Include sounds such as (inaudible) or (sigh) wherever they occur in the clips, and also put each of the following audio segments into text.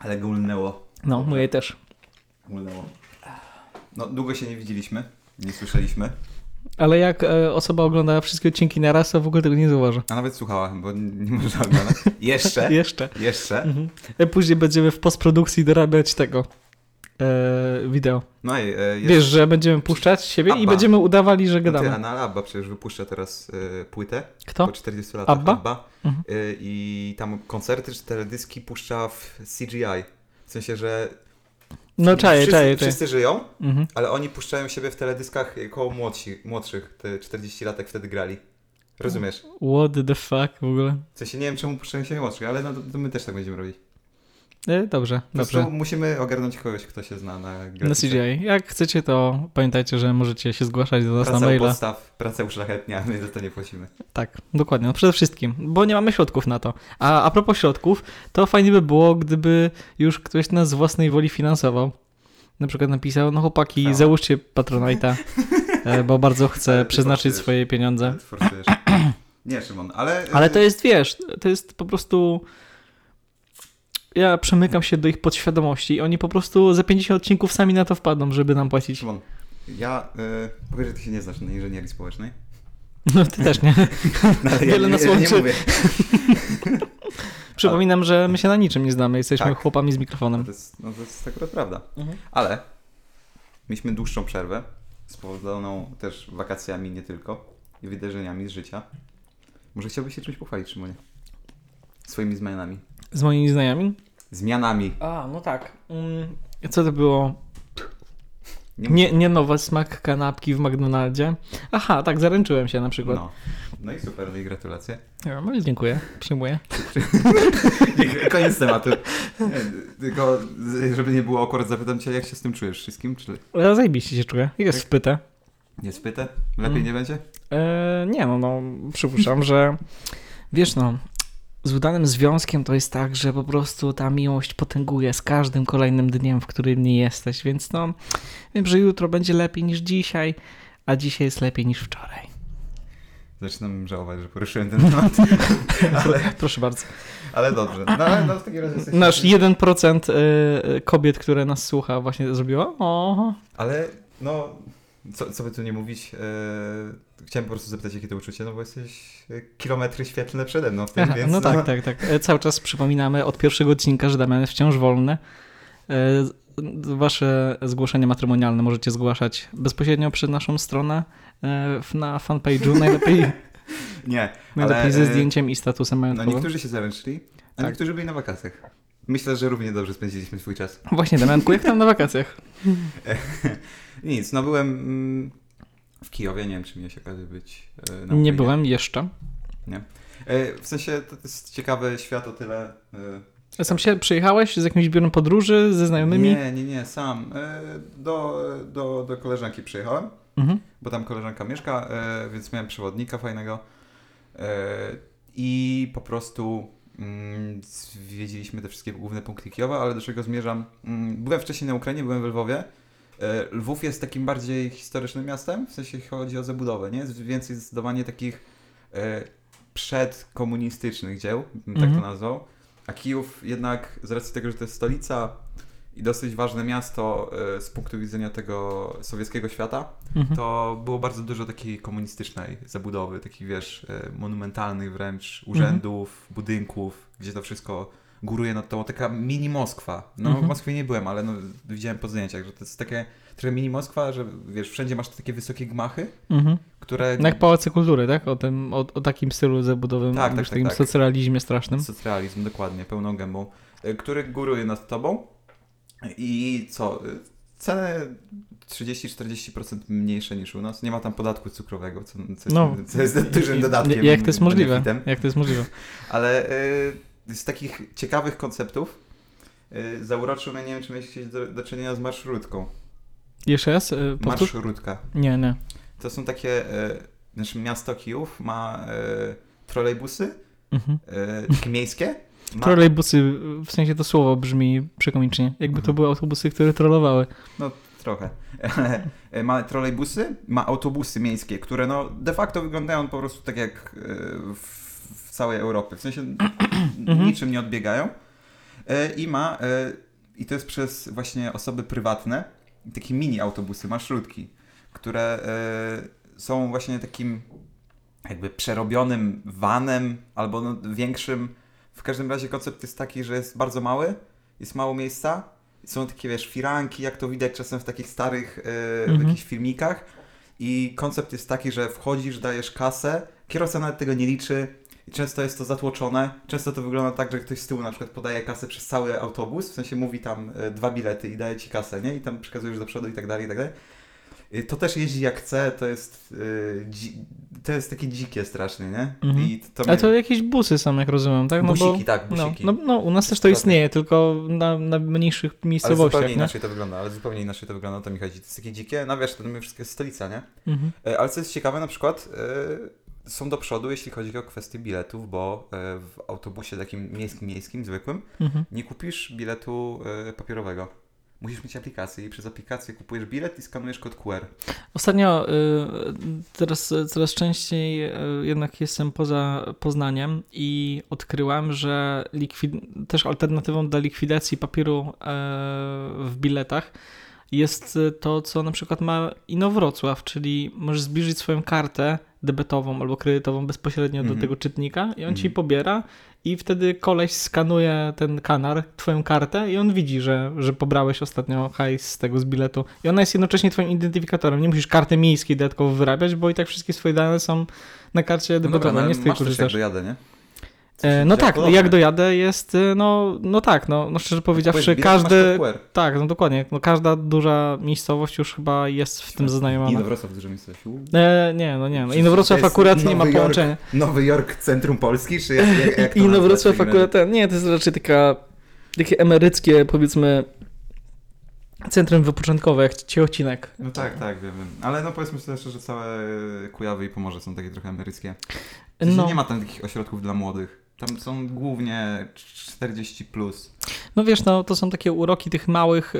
Ale go ulnęło. No, moje też. Ulnęło. No, długo się nie widzieliśmy, nie słyszeliśmy, Ale jak e, osoba ogląda wszystkie odcinki naraz, to w ogóle tego nie zauważy. a nawet słuchała, bo nie nie można oglądać. Jeszcze, (laughs) Jeszcze. jeszcze. Mhm. E, Później będziemy w postprodukcji dorabiać tego e, wideo. No i e, jest... Wiesz, że będziemy puszczać siebie i Abba. będziemy udawali, że no ty, gadamy. Anna Abba przecież wypuszcza teraz e, płytę Kto? po 40 latach. Abba? Mhm. E, I tam koncerty czy teledyski puszcza w CGI. W sensie, że No czaję, wszyscy, czaję, czaję. wszyscy żyją, Mhm. ale oni puszczają siebie w teledyskach koło młodsi, młodszych, te 40 latek wtedy grali. Rozumiesz? What the fuck w ogóle? W sensie nie wiem, czemu puszczają się młodszych, ale no, to, to my też tak będziemy robić. E, dobrze, dobrze. musimy ogarnąć kogoś, kto się zna na Na grafice. CGI. Jak chcecie, to pamiętajcie, że możecie się zgłaszać do nas Praca na maila. podstaw, pracę uszlachetnia, my za to nie płacimy. Tak, dokładnie. No przede wszystkim, bo nie mamy środków na to. A a propos środków, to fajnie by było, gdyby już ktoś nas z własnej woli finansował. Na przykład napisał, no chłopaki, Fała. załóżcie Patronite'a, (laughs) e, bo bardzo chcę przeznaczyć forsujesz. swoje pieniądze. Nie, Szymon, ale... Ale to jest, wiesz, to jest po prostu... Ja przemykam się do ich podświadomości i oni po prostu za 50 odcinków sami na to wpadną, żeby nam płacić. Szymon, ja... Y, powiesz, że ty się nie znasz na inżynierii społecznej. (laughs) No ty też nie. (laughs) No, Wiele nas nie, nie łączy. mówię. (laughs) Przypominam, że my się na niczym nie znamy, jesteśmy Tak. chłopami z No mikrofonem. to jest, no to jest akurat prawda. Mhm. Ale mieliśmy dłuższą przerwę, spowodowaną też wakacjami nie tylko i wydarzeniami z życia. Może chciałbyś się czymś pochwalić, Szymonie? Swoimi zmianami. Z moimi znajomymi? Zmianami. A, no tak. Mm, co to było? Nie, Nie, nowy smak kanapki w McDonaldzie. Aha, tak, zaręczyłem się na przykład. No. no i super, no i gratulacje. Ja, no, dziękuję, przyjmuję. (laughs) Koniec tematu. Tylko, żeby nie było akurat, zapytam cię, jak się z tym czujesz wszystkim? Czy Ja zajebiście się czuję. Jest wpytę? nie spytę? Lepiej Mm. nie będzie? E, nie no, no, przypuszczam, że wiesz no, z udanym związkiem to jest tak, że po prostu ta miłość potęguje z każdym kolejnym dniem, w którym nie jesteś, więc no, wiem, że jutro będzie lepiej niż dzisiaj, a dzisiaj jest lepiej niż wczoraj. Zaczynam żałować, że poruszyłem ten temat. (laughs) ale, Proszę bardzo. ale dobrze. No no, w takim razie jesteś... Nasz 1% e, kobiet, które nas słucha, właśnie zrobiło. O, Ale no, co, co by tu nie mówić, e, chciałem po prostu zapytać, jakie to uczucie, no bo jesteś e, kilometry świetlne przede mną w tym, Aha, więc no tak, tak, tak. E, Cały czas przypominamy od pierwszego odcinka, że Damian jest wciąż wolny. E, Wasze zgłoszenie matrymonialne możecie zgłaszać bezpośrednio przez naszą stronę e, na fanpage'u, najlepiej, (laughs) Nie, najlepiej ale, ze zdjęciem i statusem no majątkowym. niektórzy się zaręczyli, a Tak. niektórzy byli na wakacjach. Myślę, że równie dobrze spędziliśmy swój czas. Właśnie, Damianku, jak tam na wakacjach? (laughs) Nic, no byłem mm, w Kijowie, nie wiem, czy miałeś okazję być e, na Nie byłem jeszcze. E, w sensie to jest ciekawy świat o tyle... E, Sam się przyjechałeś z jakimś biurem podróży, ze znajomymi? nie, nie, nie, sam. Do, do, do koleżanki przyjechałem. Mhm. bo tam koleżanka mieszka, więc miałem przewodnika fajnego i po prostu mm, zwiedziliśmy te wszystkie główne punkty Kijowa, ale do czego zmierzam? Mm, byłem wcześniej na Ukrainie, byłem w Lwowie. E, Lwów jest takim bardziej historycznym miastem, w sensie jeśli chodzi o zabudowę, nie? Jest więcej zdecydowanie takich e, przedkomunistycznych dzieł, tak Mhm. to nazwał. A Kijów jednak z racji tego, że to jest stolica i dosyć ważne miasto e, z punktu widzenia tego sowieckiego świata, Mhm. to było bardzo dużo takiej komunistycznej zabudowy, takich wiesz, monumentalnych wręcz urzędów, budynków, gdzie to wszystko góruje nad tą, taka mini Moskwa. No Mhm. w Moskwie nie byłem, ale no, widziałem po zdjęciach, że to jest takie trochę mini Moskwa, że wiesz, wszędzie masz takie wysokie gmachy, Mhm. które... No jak pałace kultury, tak? O, tym, o, o takim stylu zabudowym, Tak, tak, tak, takim tak. socrealizmie strasznym. Socrealizm, dokładnie, pełną gębą, y, który góruje nad tobą i co? y, Ceny 30-40% mniejsze niż u nas. Nie ma tam podatku cukrowego, co, co, jest, No. co jest dużym dodatkiem. Jak to jest możliwe? benefitem. Jak to jest możliwe? (laughs) Ale y, z takich ciekawych konceptów y, zauroczył mnie, nie wiem, czy kiedyś do, do czynienia z marszrutką. Jeszcze raz? y, Powtórz? Marszrutka. Nie, nie. To są takie, y, znaczy miasto Kijów ma y, trolejbusy, Mhm. y, takie (laughs) miejskie. Ma, Trolejbusy, w sensie to słowo brzmi przekomicznie. Jakby to Mhm. były autobusy, które trollowały. Trochę. (laughs) ma trolejbusy, ma autobusy miejskie, które no de facto wyglądają po prostu tak jak w, w całej Europie. W sensie (clears throat) Mhm. niczym nie odbiegają. E, I ma, e, i to jest przez właśnie osoby prywatne, takie mini autobusy, marszrutki, które e, są właśnie takim jakby przerobionym vanem albo no, większym. W każdym razie koncept jest taki, że jest bardzo mały, jest mało miejsca. Są takie, wiesz, firanki, jak to widać czasem w takich starych w Mhm. jakichś filmikach. I koncept jest taki, że wchodzisz, dajesz kasę, kierowca nawet tego nie liczy i często jest to zatłoczone. Często to wygląda tak, że ktoś z tyłu na przykład podaje kasę przez cały autobus, w sensie mówi tam e, dwa bilety i daje ci kasę, nie? I tam przekazujesz do przodu i tak dalej, i tak dalej. Y, To też jeździ jak chce, to jest, y, dzi- to jest takie dzikie strasznie, nie? Mhm. I to, Ale to jakieś busy są, jak rozumiem, tak? No busiki, tak, no, busiki. no, no, u nas też to istnieje, tylko na, na mniejszych ale miejscowościach, zupełnie nie? inaczej to wygląda, ale zupełnie inaczej to wygląda, to mi chodzi. To jest takie dzikie, no wiesz, to my wszystko jest stolica, nie? Mhm. E, Ale co jest ciekawe, na przykład e, są do przodu, jeśli chodzi o kwestię biletów, bo e, w autobusie takim miejskim, miejskim, zwykłym, Mhm. nie kupisz biletu e, papierowego. Musisz mieć aplikację i przez aplikację kupujesz bilet i skanujesz kod QR. Ostatnio, teraz coraz częściej y, jednak jestem poza Poznaniem i odkryłem, że też alternatywą dla likwidacji papieru e, w biletach jest to, co na przykład ma Inowrocław, czyli możesz zbliżyć swoją kartę debetową albo kredytową bezpośrednio do Mhm. tego czytnika i on ci Mhm. pobiera i wtedy koleś skanuje ten kanar, twoją kartę i on widzi, że, że pobrałeś ostatnio hajs z tego z biletu. I ona jest jednocześnie twoim identyfikatorem. Nie musisz karty miejskiej dodatkowo wyrabiać, bo i tak wszystkie swoje dane są na karcie No dobra, debetowej, no, nie z jak korzystasz. dojadę, nie? E, no tak, podobne. jak dojadę jest, e, no, no tak, no, no szczerze powiedziawszy, masz każdy, tak, no dokładnie, no każda duża miejscowość już chyba jest w tym zaznajomiona. do Wrocław dużo miejscowości. U. E, nie, no nie, no Inowrocław akurat nie ma Jork. połączenia. Nowy Jork, centrum Polski, czy jak, jak, jak to Inowrocław akurat, ten, nie, to jest raczej taka, takie emeryckie, powiedzmy, centrum wypoczynkowe, jak Ciechocinek. No tak, tak, wiem, wiem. Ale no powiedzmy sobie szczerze, że całe Kujawy i Pomorze są takie trochę emeryckie. No. Nie ma tam takich ośrodków dla młodych. Tam są głównie 40 plus. No wiesz, no to są takie uroki tych małych, y,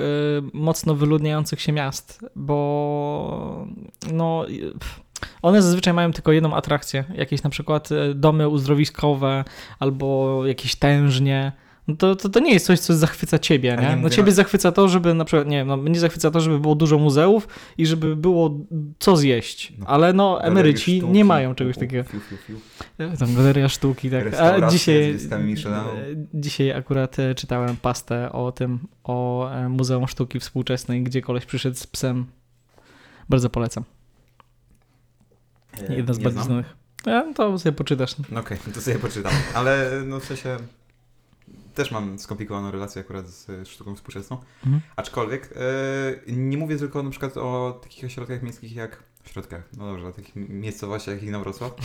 mocno wyludniających się miast, bo no one zazwyczaj mają tylko jedną atrakcję, jakieś na przykład y, domy uzdrowiskowe albo jakieś tężnie. No to, to, to nie jest coś, co zachwyca ciebie, nie? nie No ciebie zachwyca to, żeby na przykład, nie wiem, no mnie zachwyca to, żeby było dużo muzeów i żeby było co zjeść, No. ale no emeryci sztuki, nie mają czegoś takiego. Fiu, fiu, fiu. Tam galeria sztuki, tak. A dzisiaj, e, dzisiaj akurat e, czytałem pastę o tym, o e, Muzeum Sztuki Współczesnej, gdzie koleś przyszedł z psem. Bardzo polecam. E, Jedna z nie bardziej znam. znanych. E, to sobie poczytasz. No Okej, to sobie poczytam. Ale no w sensie też mam skomplikowaną relację akurat z sztuką współczesną. Mhm. Aczkolwiek e, nie mówię tylko na przykład o takich ośrodkach miejskich jak ośrodkach, no dobrze, o takich miejscowościach jak Inowrocław. (laughs)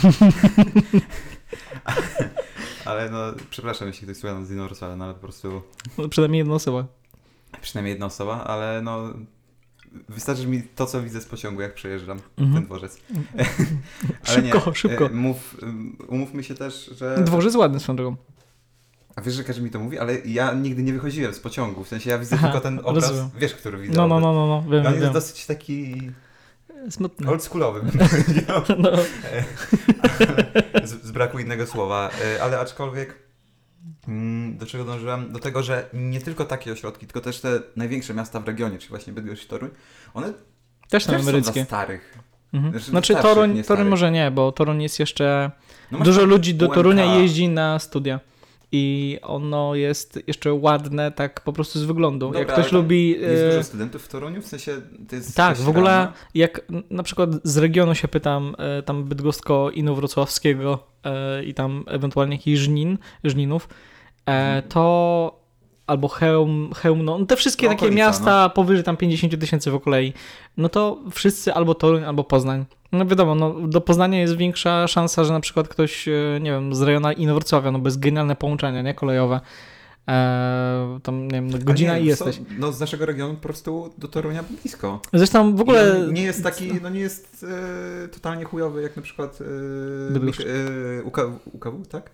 ale no, przepraszam, jeśli ktoś słucha z Inowrocławia, no ale po prostu No, przynajmniej jedna osoba. przynajmniej jedna osoba, ale no wystarczy mi to, co widzę z pociągu, jak przejeżdżam Mhm. ten dworzec. (laughs) Ale nie, Szybko, szybko. e, Mów, um, umówmy się też, że... Dworzec ładny swoją drogą. A wiesz, że każdy mi to mówi, ale ja nigdy nie wychodziłem z pociągu. W sensie ja widzę Aha, tylko ten obraz, rozumiem. wiesz, który widzę. No, no, no, no, no wiem, On jest wiem. dosyć taki Smutny. oldschoolowy, bym (laughs) powiedział. No. (laughs) z, z braku innego słowa. E, Ale aczkolwiek mm, do czego dążyłem? Do tego, że nie tylko takie ośrodki, tylko też te największe miasta w regionie, czyli właśnie Bydgoszcz i Toruń, one Też są też są dla starych. Mhm. Znaczy, Znaczy Toruń, Toruń może nie, bo Toruń jest jeszcze... No Dużo ludzi do UMK. Torunia jeździ na studia. I ono jest jeszcze ładne tak po prostu z wyglądu. Dobra, jak ktoś lubi... Jest e, dużo studentów w Toruniu, w sensie to jest Tak, w ogóle rama. jak n- na przykład z regionu się pytam, e, tam bydgosko-inowrocławskiego e, i tam ewentualnie jakichś żnin, żninów, to albo Chełm, Chełmno, no te wszystkie No, takie okolica, miasta powyżej tam 50 tysięcy w okolei, no to wszyscy albo Toruń, albo Poznań. No wiadomo, no, do Poznania jest większa szansa, że na przykład ktoś, e, nie wiem, z rejonu Inowrocławia, no jest genialne połączenie, nie, kolejowe, e, tam, nie wiem, no, godzina Ale i nie, jesteś. No z naszego regionu po prostu do Torunia blisko. Zresztą w ogóle... On nie jest taki, no nie jest e, totalnie chujowy jak na przykład e, Bydgoszcz. E, UKW, tak?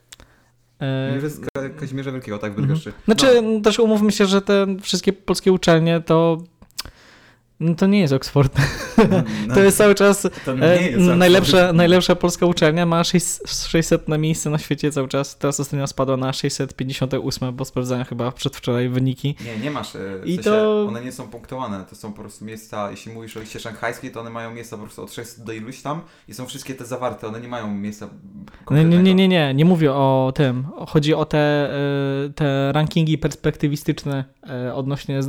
E, Uniwersytet Ka- Kazimierza Wielkiego, tak, Mhm. Bydgoszczy. Znaczy, też umówmy się, że te wszystkie polskie uczelnie to No to nie jest Oxford. No, (laughs) To jest cały czas nie e, jest najlepsza, najlepsza polska uczelnia, ma 600 na miejsce na świecie cały czas. Teraz ostatnio spadła na 658, bo sprawdzałem chyba przedwczoraj wyniki. Nie, nie masz. W I sensie to- One nie są punktowane. To są po prostu miejsca, jeśli mówisz o liście szanghajskiej, to one mają miejsca po prostu od 600 do iluś tam i są wszystkie te zawarte. One nie mają miejsca. Nie, nie, konkretnego. nie, nie, nie, nie mówię o tym. Chodzi o te, e, te rankingi perspektywistyczne e, odnośnie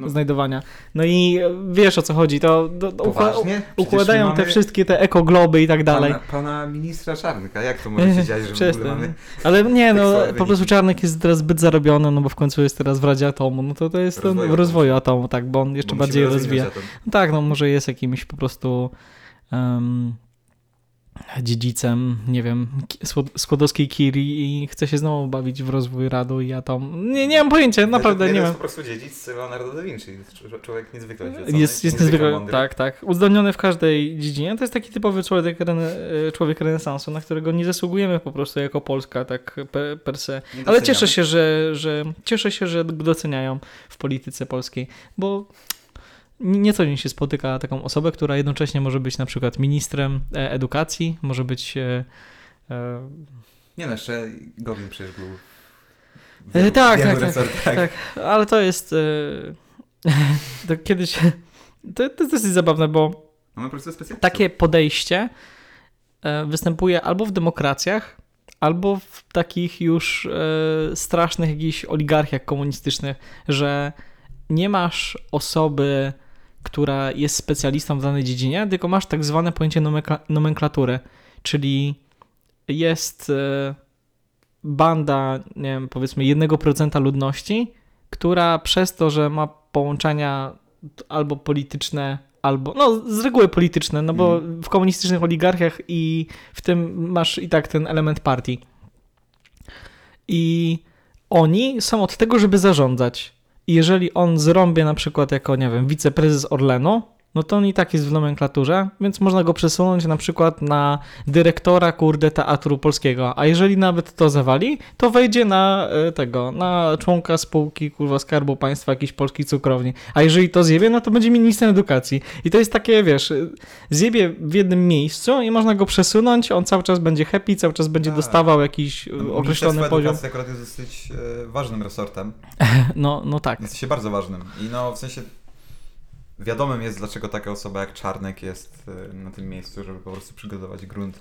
No. znajdowania. No i wiesz o co chodzi. To, to, to ukła Poważnie? Przecież układają te wszystkie te ekogloby i tak dalej. Pana, pana ministra Czarnka. Jak to może się dziać, że w ogóle Przestań. mamy... Ale nie, tak no słabe po prostu? Czarnek jest teraz zbyt zarobiony, no bo w końcu jest teraz w Radzie Atomu. No to to jest ten Rozwoju w atomu. rozwoju atomu, tak, bo on jeszcze bo bardziej rozwija. atom. No tak, no może jest jakimś po prostu um, dziedzicem, nie wiem, Skłodowskiej Kiri i chce się znowu bawić w rozwój radu i atom. Nie, nie mam pojęcia, naprawdę nie, nie to mam. jest po prostu dziedzic Leonardo da Vinci. Cz- Człowiek niezwykle oświecony, Jest, jest niezwykle, mądry. tak, tak. Uzdolniony w każdej dziedzinie. To jest taki typowy człowiek, rene, człowiek renesansu, na którego nie zasługujemy po prostu jako Polska, tak per, per se. Ale cieszę się, że, że cieszę się, że doceniają w polityce polskiej, bo nie co dzień się spotyka taką osobę, która jednocześnie może być na przykład ministrem e, edukacji, może być e, e, Nie no, jeszcze Gowin przecież był. wielu- tak, wielu tak, tak, resortach. tak. ale to jest (laughs) to kiedyś to, to jest dosyć zabawne, bo Mamy po prostu takie podejście występuje albo w demokracjach, albo w takich już strasznych jakichś oligarchiach komunistycznych, że nie masz osoby, która jest specjalistą w danej dziedzinie, tylko masz tak zwane pojęcie nomekla- nomenklatury, czyli jest e, banda, nie wiem, powiedzmy 1% ludności, która przez to, że ma połączenia albo polityczne, albo, no z reguły polityczne, no bo w komunistycznych oligarchiach i w tym masz i tak ten element partii. I oni są od tego, żeby zarządzać. I jeżeli on zrąbie na przykład jako, nie wiem, wiceprezes Orlenu, no to on i tak jest w nomenklaturze, więc można go przesunąć na przykład na dyrektora, kurde, teatru polskiego. A jeżeli nawet to zawali, to wejdzie na e, tego, na członka spółki, kurwa, Skarbu Państwa, jakiejś polskiej cukrowni. A jeżeli to zjebie, no to będzie ministrem edukacji. I to jest takie, wiesz, zjebie w jednym miejscu i można go przesunąć, on cały czas będzie happy, cały czas będzie Tak. dostawał jakiś e, określony poziom. Edukacji akurat jest dosyć e, ważnym resortem. (laughs) No, no tak. Jest się bardzo ważnym. I no w sensie wiadomym jest, dlaczego taka osoba jak Czarnek jest e, na tym miejscu, żeby po prostu przygotować grunt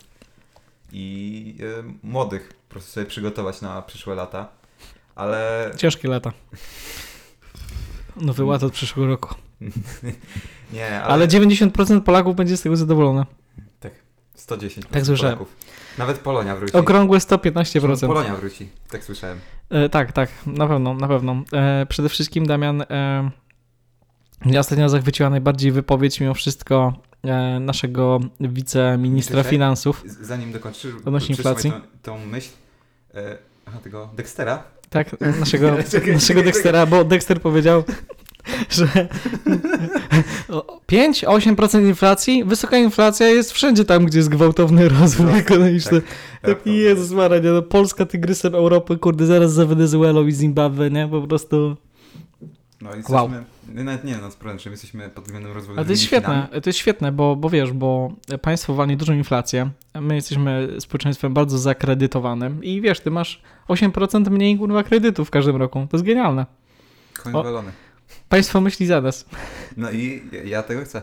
i e, młodych po prostu sobie przygotować na przyszłe lata. Ale Ciężkie lata. Nowy ład od przyszłego roku. (laughs) nie, ale, Ale 90% Polaków będzie z tego zadowolone. 110 Tak słyszałem. Polaków. Nawet Polonia wróci. Okrągłe 115%. Polonia wróci, tak słyszałem. E, tak, tak, na pewno, na pewno. E, przede wszystkim Damian, e, mnie ostatnio zachwyciła najbardziej wypowiedź mimo wszystko e, naszego wiceministra finansów. Zanim dokończysz, Odnośnie inflacji? Tą, tą myśl, e, aha, tego Dextera, Tak, naszego, (laughs) Czekaj, naszego czekaj, Dextera, bo Dexter powiedział, (laughs) że (laughs) 5-8% inflacji, wysoka inflacja jest wszędzie tam, gdzie jest gwałtowny rozwój No, ekonomiczny. tak, Taki Jezus Maria, nie, no Polska tygrysem Europy, kurde, zaraz za Wenezuelą i Zimbabwe, nie? Po prostu... No i Wow. jesteśmy, nawet nie no, że jesteśmy pod względem rozwoju Ale to jest Chinami. świetne, to jest świetne, bo, bo wiesz, bo państwo walnie dużą inflację, my jesteśmy społeczeństwem bardzo zakredytowanym i wiesz, ty masz 8% mniej kurwa kredytów w każdym roku, to jest genialne. Koń O. walony. Państwo myśli za nas. No i ja, tego chcę.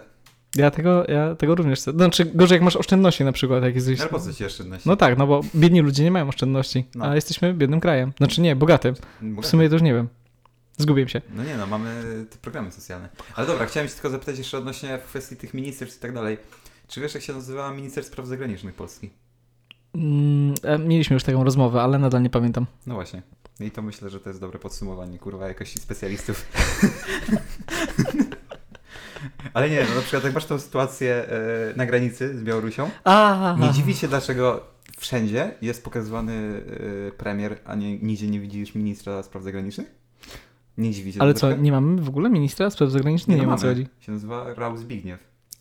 Ja tego, ja tego również chcę. Znaczy, gorzej jak masz oszczędności na przykład, jak jesteś... No Ale po co ci jedno? No tak, no bo biedni ludzie nie mają oszczędności, No. a jesteśmy biednym krajem. Znaczy nie, bogatym. W sumie to już nie wiem. Zgubiłem się. No nie no, mamy te programy socjalne. Ale dobra, chciałem się tylko zapytać jeszcze odnośnie kwestii tych ministerstw i tak dalej. Czy wiesz, jak się nazywa minister spraw zagranicznych Polski? Mm, e, mieliśmy już taką rozmowę, ale nadal nie pamiętam. No właśnie. I to myślę, że to jest dobre podsumowanie, kurwa, jakości specjalistów. (laughs) Ale nie, no na przykład jak masz tą sytuację e, na granicy z Białorusią, A, nie dziwi się, dlaczego wszędzie jest pokazywany e, premier, a nie, nigdzie nie widzisz ministra spraw zagranicznych? Nie dziwi się Ale co, trochę? nie mamy w ogóle ministra spraw zagranicznych? Nie, no wiem o co chodzi. się nazywa Raul Zbigniew.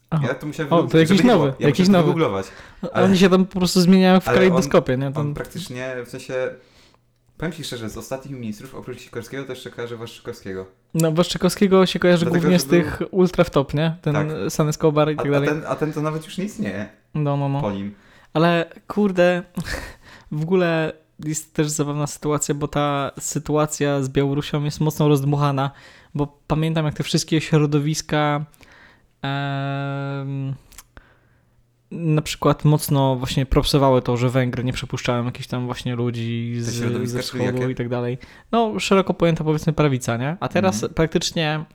Aha. Ja to musiałem O, to jakiś nie nowy. Ja jakiś nowy. wygooglować. ale- Oni się tam po prostu zmieniają w ale on- kalejdoskopie, nie? On Tam... praktycznie, w sensie Powiem Ci szczerze, z ostatnich ministrów, oprócz Sikorskiego, to jeszcze kojarzę Waszczykowskiego. No, Waszczykowskiego się kojarzy Dlatego, głównie z tych ultra w top, nie? Ten Tak. San Escobar i A, tak a, dalej. ten, a ten to nawet już nie istnieje No, no, no. po nim. Ale kurde, (laughs) w ogóle jest też zabawna sytuacja, bo ta sytuacja z Białorusią jest mocno rozdmuchana, bo pamiętam jak te wszystkie środowiska em, na przykład mocno właśnie propsowały to, że Węgry nie przepuszczają jakichś tam właśnie ludzi z, środowiska, ze wschodu i tak dalej. No szeroko pojęta powiedzmy prawica, nie? A teraz Mhm. praktycznie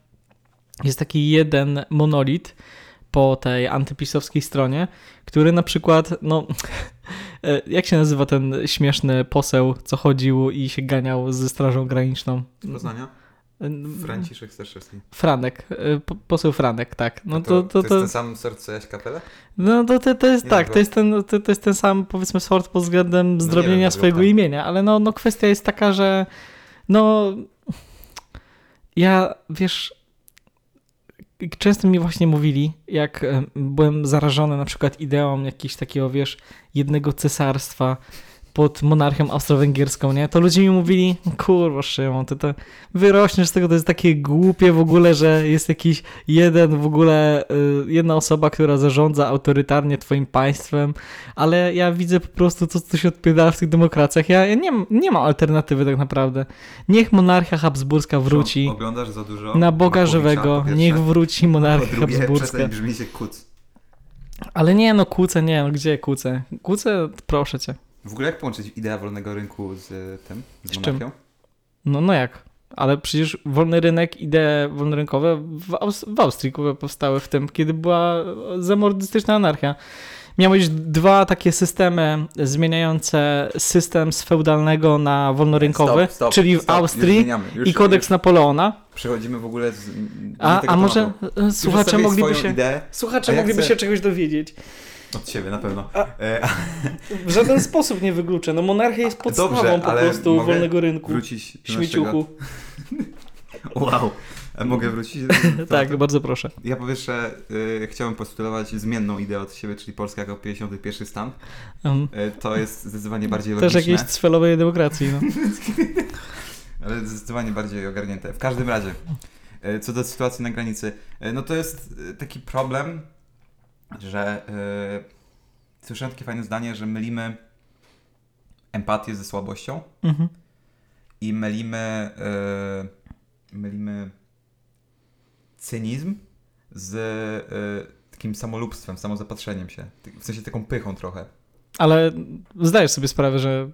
jest taki jeden monolit po tej antypisowskiej stronie, który na przykład, no, (laughs) jak się nazywa ten śmieszny poseł, co chodził i się ganiał ze Strażą Graniczną? Poznania? E, Franciszek Staszewski. Franek, e, po- poseł Franek, tak. No A to, to, to, to, jest ten sam sort co Jaś Kapela? no to, to, to jest Nie tak, to jest, ten, to, to jest ten sam, powiedzmy, sort pod względem nie zdrobnienia wiem, swojego tak. imienia, ale no, no kwestia jest taka, że no ja, wiesz, często mi właśnie mówili, jak byłem zarażony na przykład ideą jakiegoś takiego, wiesz, jednego cesarstwa pod monarchią austro-węgierską, nie? To ludzie mi mówili, kurwa Szymon, ty to wyrośniesz z tego, to jest takie głupie w ogóle, że jest jakiś jeden w ogóle, y, jedna osoba, która zarządza autorytarnie twoim państwem, ale ja widzę po prostu co się odpierdala w tych demokracjach. Ja, ja nie, nie ma alternatywy tak naprawdę. Niech monarchia habsburska wróci. Oglądasz za dużo Na Boga żywego, niech wróci monarchia drugie, habsburska. brzmi się kuc. Ale nie, no kłócę, nie, no gdzie kłócę? Kłócę, proszę cię. W ogóle jak połączyć ideę wolnego rynku z tym, z, Z czym? No, no jak? Ale przecież wolny rynek, idee wolnorynkowe w, Aus- w Austrii powstały w tym, kiedy była zamordystyczna anarchia. Miałeś dwa takie systemy zmieniające system z feudalnego na wolnorynkowy, Stop, stop, czyli w stop, już Austrii zmieniamy. Już, i kodeks już Napoleona. Przechodzimy w ogóle z... A, a może tematu. słuchacze mogliby się, ideę słuchacze mogliby chcę- się czegoś dowiedzieć. Od siebie na pewno. A- E, a W żaden sposób nie wykluczę. No monarchia jest podstawą Dobrze, po prostu mogę wolnego rynku. wrócić do Śmieciuchu. naszego... (laughs) Wow. A mogę wrócić? do (laughs) Tak, tematu? bardzo proszę. Ja po pierwsze y, chciałbym postulować zmienną ideę od siebie, czyli Polska jako 51 stan. Um, Y, to jest zdecydowanie bardziej też logiczne, jakiejś cfelowej demokracji. No. (laughs) ale zdecydowanie bardziej ogarnięte. W każdym razie, y, co do sytuacji na granicy, y, no to jest y, taki problem, że y, słyszałem takie fajne zdanie, że mylimy empatię ze słabością Mhm. i mylimy, y, mylimy cynizm z y, takim samolubstwem, samozapatrzeniem się. W sensie taką pychą trochę. Ale zdajesz sobie sprawę, że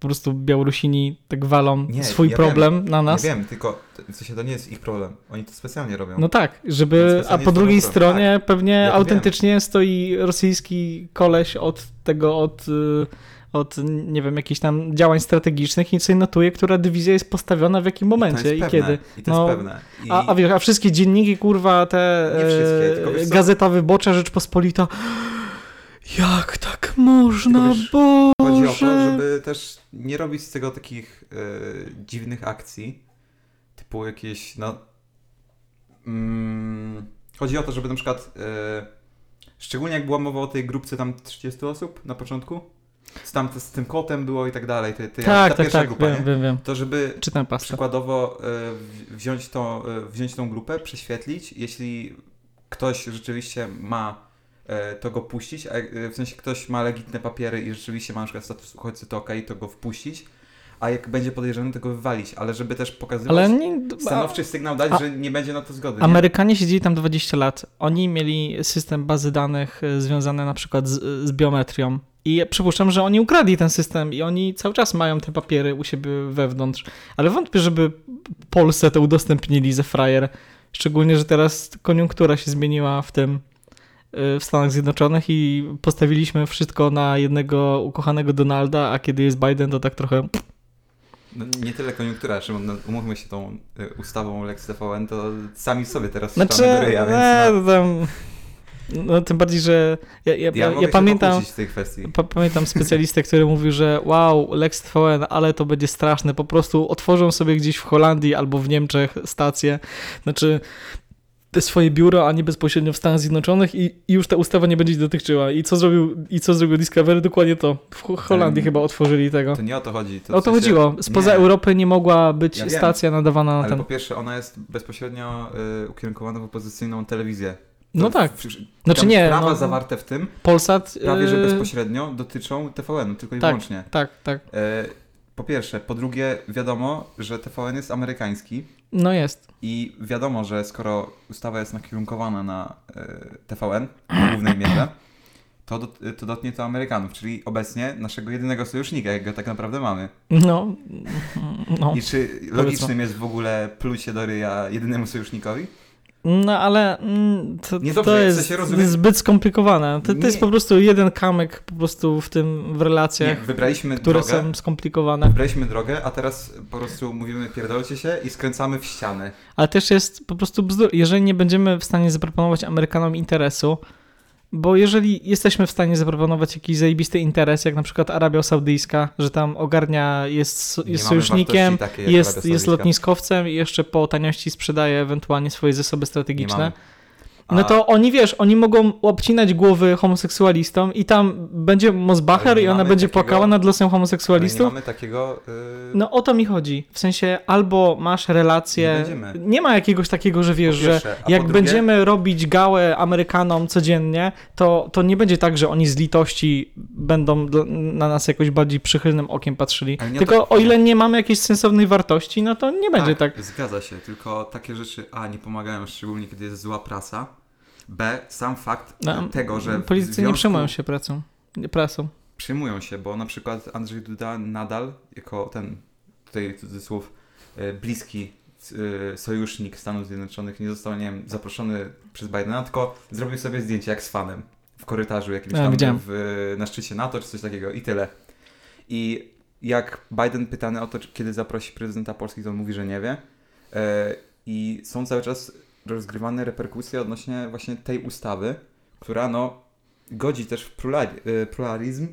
po prostu Białorusini tak walą Nie, swój ja problem na nas? Ja wiem, tylko w sensie to nie jest ich problem. Oni to specjalnie robią. No tak, żeby. A po drugiej stronie pewnie Ja autentycznie stoi rosyjski koleś od tego, od. y, Od, nie wiem, jakichś tam działań strategicznych i sobie notuje, która dywizja jest postawiona w jakim I momencie i, jest kiedy. I to No, jest pewne. I A, a, wiesz, a wszystkie dzienniki, kurwa, te Nie e? Gazeta Wybocza Rzeczpospolita. (gasps) Jak tak można, Tylko chodzi o to, żeby też nie robić z tego takich e, dziwnych akcji, typu jakieś, no... Mm, chodzi o to, żeby na przykład, e, szczególnie jak była mowa o tej grupce tam 30 osób na początku, z, tam, z tym kotem było i tak dalej, te, te, Tak, ta tak, tak, grupa, wiem, wiem, wiem. to żeby Czytam przykładowo e, wziąć, to, wziąć tą grupę, prześwietlić, jeśli ktoś rzeczywiście ma to go puścić, a e, w sensie ktoś ma legitne papiery i rzeczywiście ma na przykład status uchodźcy, to okej, to go wpuścić, a jak będzie podejrzany, to go wywalić, ale żeby też pokazywać Ale nie, stanowczy sygnał dać, a- że nie będzie na to zgody. Nie? Amerykanie siedzieli tam 20 lat. Oni mieli system bazy danych e, związany na przykład z, z biometrią. I przypuszczam, że oni ukradli ten system i oni cały czas mają te papiery u siebie wewnątrz. Ale wątpię, żeby Polsce to udostępnili ze frajer. Szczególnie, że teraz koniunktura się zmieniła w tym w Stanach Zjednoczonych i postawiliśmy wszystko na jednego ukochanego Donalda, a kiedy jest Biden, to tak trochę No, nie tyle koniunktura, Szymon, no, umówmy się tą e, ustawą Lex TVN, to sami sobie teraz Znaczy, do ryja, więc e, no, tam, no tym bardziej, że ja, ja, ja, ja, pamiętam, pa, pamiętam specjalistę, który mówił, że wow, Lex TVN, ale to będzie straszne, po prostu otworzą sobie gdzieś w Holandii albo w Niemczech stację, znaczy te swoje biuro, a nie bezpośrednio w Stanach Zjednoczonych i, i już ta ustawa nie będzie ich dotyczyła. I co zrobił, i co zrobił Discovery? Dokładnie to. W Ho- Holandii chyba otworzyli tego. To nie o to chodzi. O to w sensie- chodziło. Spoza nie, Europy nie mogła być Ja wiem, stacja nadawana na Ale ten. po pierwsze, ona jest bezpośrednio y, ukierunkowana w opozycyjną telewizję. No To tak. w- Znaczy nie, Prawa no, zawarte w tym Polsat. prawie, że yy, bezpośrednio dotyczą TVN, tylko i tak. wyłącznie. Tak, tak. E, po pierwsze. Po drugie, wiadomo, że TVN jest amerykański No jest. i wiadomo, że skoro ustawa jest nakierunkowana na e, TVN w głównej mierze, to, to dotknie to Amerykanów, czyli obecnie naszego jedynego sojusznika, jak go tak naprawdę mamy. No. No. I czy logicznym jest w ogóle plucie do ryja jedynemu sojusznikowi? No ale mm, to, Nie to dobrze, w jest sensie rozumiem- zbyt skomplikowane. To, to jest Nie. po prostu jeden kamyk po prostu w tym, w Nie, relacjach, wybraliśmy które drogę, są skomplikowane. wybraliśmy drogę, a teraz po prostu mówimy pierdolcie się i skręcamy w ścianę. Ale też jest po prostu bzdur. Jeżeli nie będziemy w stanie zaproponować Amerykanom interesu, bo jeżeli jesteśmy w stanie zaproponować jakiś zajebisty interes, jak na przykład Arabia Saudyjska, że tam ogarnia, jest, jest sojusznikiem, jest, jest lotniskowcem i jeszcze po taniości sprzedaje ewentualnie swoje zasoby strategiczne. No to oni, wiesz, oni mogą obcinać głowy homoseksualistom i tam będzie Mosbacher i ona będzie takiego- płakała nad losem Ale nie homoseksualistów. mamy takiego... Yy... No o to mi chodzi. W sensie albo masz relacje. Nie. Nie ma jakiegoś takiego, że wiesz, że pierwsze, a jak drugie- będziemy robić gałę Amerykanom codziennie, to, to nie będzie tak, że oni z litości będą na nas jakoś bardziej przychylnym okiem patrzyli. Tylko to- o ile nie mamy jakiejś sensownej wartości, no to nie będzie tak. Zgadza się, tylko takie rzeczy A nie pomagają, szczególnie kiedy jest zła prasa. B, sam fakt No, tego, że Politycy nie związku- przejmują się pracą. prasą. Przyjmują się, bo na przykład Andrzej Duda nadal, jako ten, tutaj cudzysłów, e, bliski e, sojusznik Stanów Zjednoczonych, nie został, nie wiem, zaproszony przez Bidena, tylko zrobił sobie zdjęcie jak z fanem w korytarzu jakimś tam widziałem. w, na szczycie NATO czy coś takiego i tyle. I jak Biden pytany o to, kiedy zaprosi prezydenta Polski, to on mówi, że nie wie. E, I są cały czas rozgrywane reperkusje odnośnie właśnie tej ustawy, która no godzi też w e, pluralizm,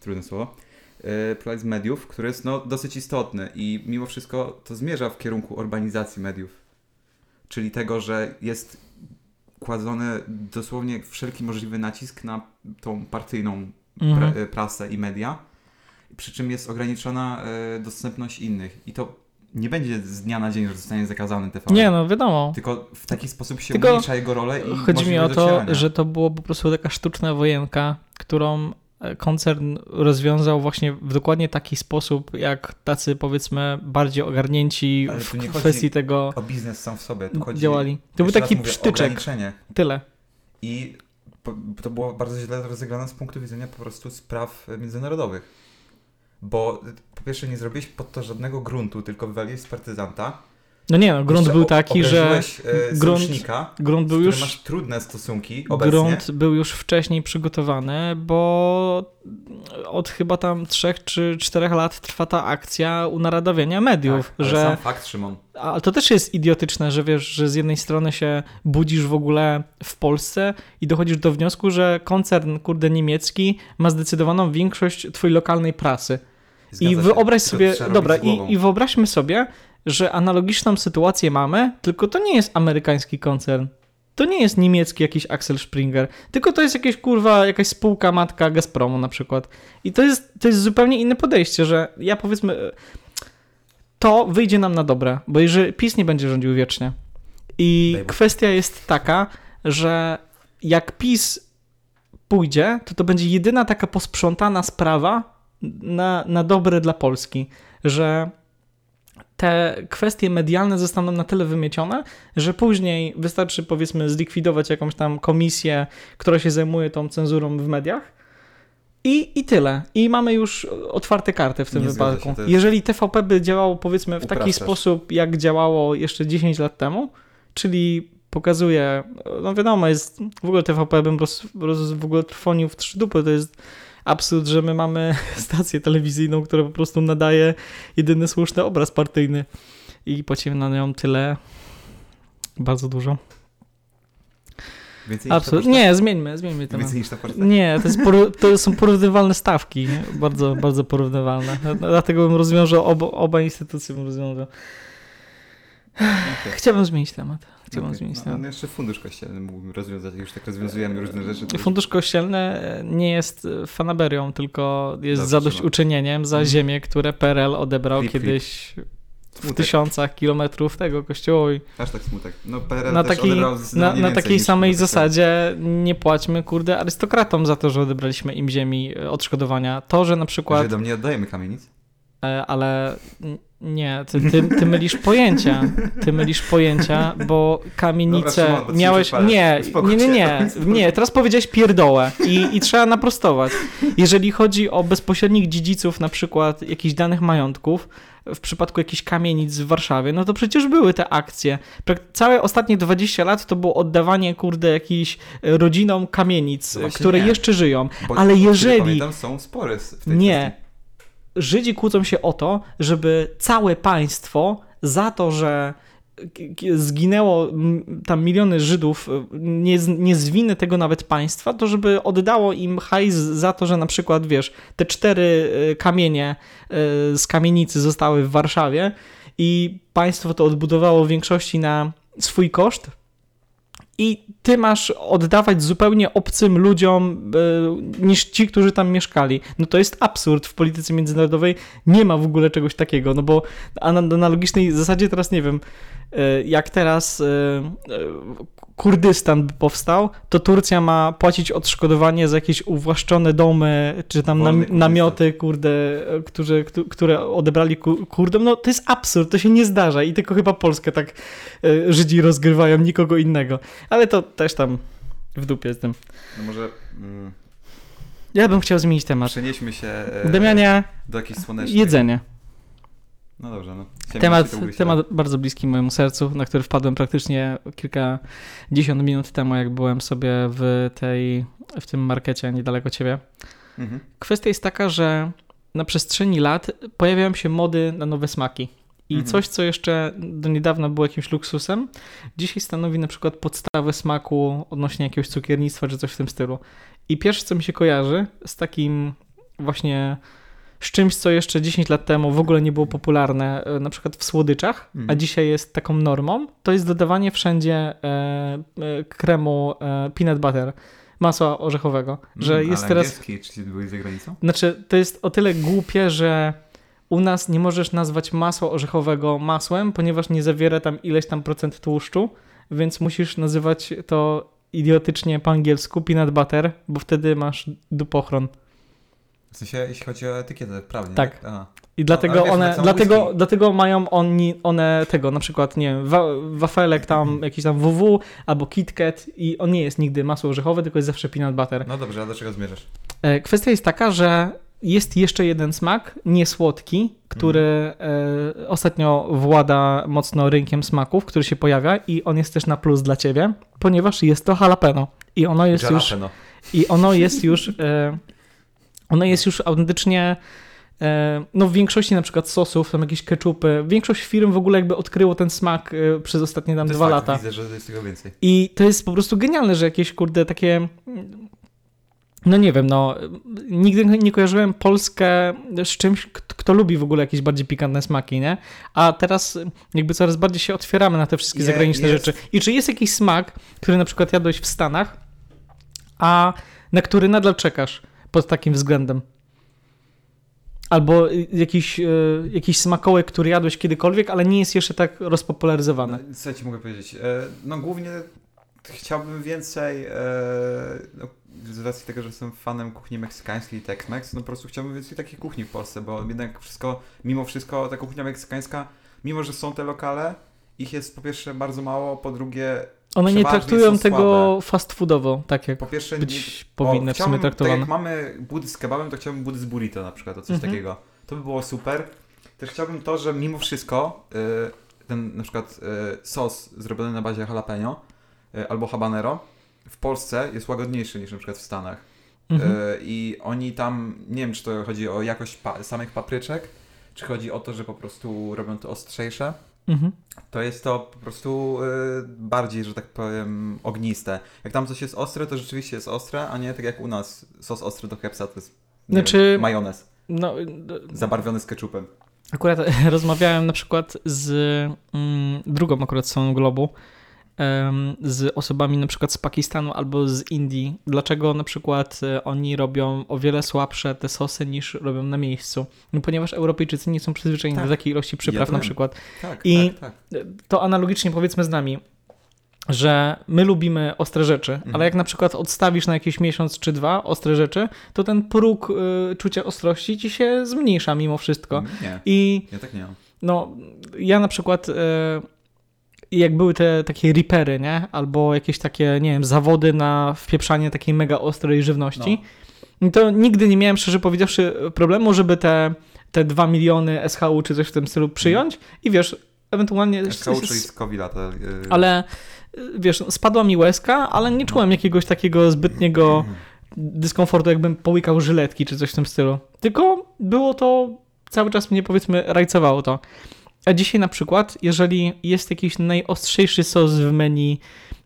trudne słowo, e, pluralizm mediów, który jest no dosyć istotny i mimo wszystko to zmierza w kierunku urbanizacji mediów. Czyli tego, że jest kładzony dosłownie wszelki możliwy nacisk na tą partyjną Mhm. pra, e, prasę i media, przy czym jest ograniczona dostępność innych. I to nie będzie z dnia na dzień, że zostanie zakazany TVN. Nie, no wiadomo. Tylko w taki sposób się Tylko umniejsza jego rolę i Chodzi mi o to, docierania. że to było po prostu taka sztuczna wojenka, którą e, koncern rozwiązał właśnie w dokładnie taki sposób, jak tacy powiedzmy bardziej ogarnięci Ale w kwestii tego O biznes sam w sobie. Tu chodzi, działali. To był taki mówię. Ograniczenie. Tyle. I to było bardzo źle rozegrane z punktu widzenia po prostu spraw międzynarodowych. Bo po pierwsze nie zrobiłeś pod to żadnego gruntu, tylko wywaliłeś z partyzanta. No nie no, grunt był taki, że e, grunt- grunt z był już masz trudne stosunki obecnie. grunt był już wcześniej przygotowany, bo od chyba tam trzech czy czterech lat trwa ta akcja unaradawiania mediów, tak, ale że sam fakt, Szymon. Ale to też jest idiotyczne, że wiesz, że z jednej strony się budzisz w ogóle w Polsce i dochodzisz do wniosku, że koncern, kurde, niemiecki ma zdecydowaną większość twojej lokalnej prasy. Zgadza I się. wyobraź To sobie, dobra, i, i wyobraźmy sobie, że analogiczną sytuację mamy, tylko to nie jest amerykański koncern. To nie jest niemiecki jakiś Axel Springer, tylko to jest jakieś kurwa, jakaś spółka matka Gazpromu na przykład. I to jest, to jest zupełnie inne podejście, że ja powiedzmy, to wyjdzie nam na dobre, bo jeżeli PiS nie będzie rządził wiecznie. I Daj Bóg. kwestia jest taka, że jak PiS pójdzie, to to będzie jedyna taka posprzątana sprawa na, na dobre dla Polski, że te kwestie medialne zostaną na tyle wymiecione, że później wystarczy powiedzmy zlikwidować jakąś tam komisję, która się zajmuje tą cenzurą w mediach i, i tyle. I mamy już otwarte karty w tym Nie wypadku. Jeżeli TVP by działało powiedzmy w taki sposób, jak działało jeszcze 10 lat temu, czyli pokazuje, no wiadomo, jest w ogóle TVP bym roz, roz, w ogóle trwonił w trzy dupy, to jest absurd, że my mamy (laughs) stację telewizyjną, która po prostu nadaje jedyny słuszny obraz partyjny i płacimy na nią tyle, bardzo dużo. Więcej? Nie, zmieńmy, zmieńmy temat. Więcej niż ta poczta? Nie, to, poru- to są porównywalne stawki, bardzo, bardzo porównywalne. Dlatego bym rozwiązał, oba, oba instytucje bym rozwiązał. Okej. Chciałbym zmienić temat. Chciałbym Okej. zmienić no, no jeszcze fundusz kościelny mógłbym rozwiązać, już tak rozwiązujemy różne rzeczy. Fundusz kościelny nie jest fanaberią, tylko jest Dobrze, zadośćuczynieniem za Mhm. ziemię, które PRL odebrał klip. kiedyś w Smutek. tysiącach kilometrów tego kościołowi. Aż tak smutek. No PRL Na, też taki, odebrał na, na takiej samej zasadzie nie płaćmy, kurde, arystokratom za to, że odebraliśmy im ziemi e, odszkodowania. To, że na przykład Żydom nie oddajemy kamienic? E, ale nie, ty, ty, ty mylisz pojęcia. Ty mylisz pojęcia, bo kamienice Dobra, Szymon, miałeś. Nie, nie, nie, nie, nie. Teraz powiedziałeś pierdołę i, i trzeba naprostować. Jeżeli chodzi o bezpośrednich dziedziców, na przykład jakichś danych majątków, w przypadku jakichś kamienic w Warszawie, no to przecież były te akcje. Całe ostatnie 20 lat to było oddawanie, kurde, jakichś e, rodzinom kamienic, No które nie. jeszcze żyją. Bo, Ale jeżeli- Pamiętam, są spory w tej Nie. kwestii. Żydzi kłócą się o to, żeby całe państwo za to, że zginęło tam miliony Żydów, y, nie, nie z winy tego nawet państwa, to żeby oddało im hajs za to, że na przykład, wiesz, te cztery y, kamienie y, z kamienicy zostały w Warszawie i państwo to odbudowało w większości na swój koszt, i ty masz oddawać zupełnie obcym ludziom e, niż ci, którzy tam mieszkali. No to jest absurd w polityce międzynarodowej. Nie ma w ogóle czegoś takiego, no bo na na analogicznej zasadzie teraz nie wiem, e, jak teraz e, Kurdystan by powstał, to Turcja ma płacić odszkodowanie za jakieś uwłaszczone domy, czy tam nam, namioty, kurde, e, którzy, któ- które odebrali ku- Kurdom. No to jest absurd, to się nie zdarza i tylko chyba Polskę tak e, Żydzi rozgrywają, nikogo innego. Ale to też tam w dupie tym. No może mm, Ja bym chciał zmienić temat. przenieśmy się e, Damianie, do jedzenie. No dobrze, no. Temat, temat bardzo bliski mojemu sercu, na który wpadłem praktycznie kilkadziesiąt minut temu, jak byłem sobie w tej, w tym markecie niedaleko ciebie. Mhm. Kwestia jest taka, że na przestrzeni lat pojawiają się mody na nowe smaki. I Mhm. coś, co jeszcze do niedawna było jakimś luksusem, dzisiaj stanowi na przykład podstawę smaku odnośnie jakiegoś cukiernictwa czy coś w tym stylu. I pierwsze, co mi się kojarzy z takim właśnie z czymś, co jeszcze 10 lat temu w ogóle nie było popularne, e, na przykład w słodyczach, a Mhm. dzisiaj jest taką normą, to jest dodawanie wszędzie e, e, kremu peanut butter, masła orzechowego, że Mm, jest teraz... angielski, czy byłeś za granicą? Znaczy, to jest o tyle głupie, że u nas nie możesz nazwać masła orzechowego masłem, ponieważ nie zawiera tam ileś tam procent tłuszczu, więc musisz nazywać to idiotycznie po angielsku peanut butter, bo wtedy masz dupochron. W sensie, jeśli chodzi o etykietę, prawnie. Tak. Aha. I dlatego ale wiesz, one, tak dlatego, whisky. dlatego mają oni, one tego, na przykład, nie wiem, wa, wafelek tam, (clears throat) jakiś tam WW albo KitKat i on nie jest nigdy masło orzechowe, tylko jest zawsze peanut butter. No dobrze, a do czego zmierzasz? E, Kwestia jest taka, że jest jeszcze jeden smak, niesłodki, który e, ostatnio włada mocno rynkiem smaków, który się pojawia i on jest też na plus dla ciebie, ponieważ jest to jalapeno. I ono jest już, Jalapeno. i ono jest już, (laughs) ono jest już autentycznie e, no w większości na przykład sosów, tam jakieś ketchupy, większość firm w ogóle jakby odkryło ten smak e, przez ostatnie tam dwa fakt, lata. Widzę, że jest tego więcej. I to jest po prostu genialne, że jakieś kurde takie. No nie wiem, no nigdy nie kojarzyłem Polskę z czymś, kto lubi w ogóle jakieś bardziej pikantne smaki, nie? A teraz jakby coraz bardziej się otwieramy na te wszystkie Je- zagraniczne jest. rzeczy. I czy jest jakiś smak, który na przykład jadłeś w Stanach, a na który nadal czekasz pod takim względem? Albo y, jakiś, y, jakiś smakołek, który jadłeś kiedykolwiek, ale nie jest jeszcze tak rozpopularyzowany. No, co ja ci mogę powiedzieć? E, no głównie chciałbym więcej, e, no, z racji tego, że jestem fanem kuchni meksykańskiej i Tex-Mex, no po prostu chciałbym więcej takiej kuchni w Polsce, bo jednak wszystko, mimo wszystko ta kuchnia meksykańska, mimo że są te lokale, ich jest po pierwsze bardzo mało, po drugie, One nie traktują tego fast foodowo, tak jak po pierwsze być O, powinny w sumie traktowane. Tak jak mamy budy z kebabem, to chciałbym budy z burrito na przykład, o coś Mhm. takiego. To by było super. Też chciałbym to, że mimo wszystko y, ten na przykład y, sos zrobiony na bazie jalapeno y, albo habanero w Polsce jest łagodniejszy niż na przykład w Stanach. Mhm. I oni tam, nie wiem czy to chodzi o jakość pa- samych papryczek, czy chodzi o to, że po prostu robią to ostrzejsze. Mhm. To jest to po prostu y, bardziej, że tak powiem, ogniste. Jak tam coś jest ostre, to rzeczywiście jest ostre, a nie tak jak u nas sos ostry do kepsa to jest Znaczy- wiem, majonez No, zabarwiony z ketchupem. Akurat (laughs) rozmawiałem na przykład z mm, drugą akurat stroną globu, z osobami na przykład z Pakistanu albo z Indii. Dlaczego na przykład e, oni robią o wiele słabsze te sosy niż robią na miejscu? No, ponieważ Europejczycy nie są przyzwyczajeni Tak. do takiej ilości przypraw Ja na przykład. Tak, I- tak, tak. To analogicznie powiedzmy z nami, że my lubimy ostre rzeczy, Mhm. ale jak na przykład odstawisz na jakiś miesiąc czy dwa ostre rzeczy, to ten próg y, czucia ostrości ci się zmniejsza mimo wszystko. Nie, I ja tak nie mam. no, ja na przykład, e, jak były te takie ripery, nie? Albo jakieś takie, nie wiem, zawody na wpieprzanie takiej mega ostrej żywności, to nigdy nie miałem, szczerze powiedziawszy, problemu, żeby te, te 2 miliony SHU czy coś w tym stylu przyjąć i wiesz, ewentualnie... SKU, czyli Scovilla, to... Yy... Ale y, wiesz, spadła mi łezka, ale nie czułem jakiegoś takiego zbytniego (clears throat) dyskomfortu, jakbym połykał żyletki czy coś w tym stylu. Tylko było to, cały czas mnie powiedzmy rajcowało to. A dzisiaj na przykład, jeżeli jest jakiś najostrzejszy sos w menu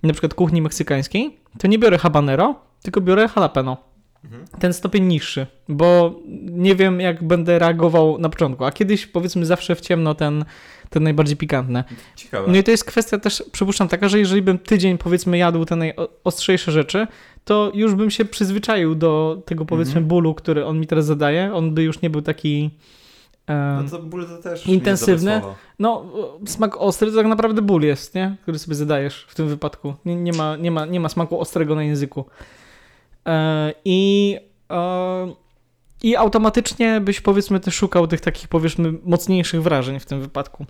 na przykład kuchni meksykańskiej, to nie biorę habanero, tylko biorę jalapeno. Mhm. Ten stopień niższy, bo nie wiem jak będę reagował na początku, a kiedyś powiedzmy zawsze w ciemno ten, ten najbardziej pikantny. Ciekawe. No i to jest kwestia też, przypuszczam, taka, że jeżeli bym tydzień, powiedzmy, jadł te najostrzejsze rzeczy, to już bym się przyzwyczaił do tego, powiedzmy, Mhm. bólu, który on mi teraz zadaje. On by już nie był taki. No to ból to też Intensywny? no, smak ostry to tak naprawdę ból jest, nie? Który sobie zadajesz w tym wypadku. Nie, nie, ma, nie, ma, nie ma smaku ostrego na języku. E, I. E, i automatycznie byś powiedzmy też szukał tych takich powiedzmy mocniejszych wrażeń w tym wypadku.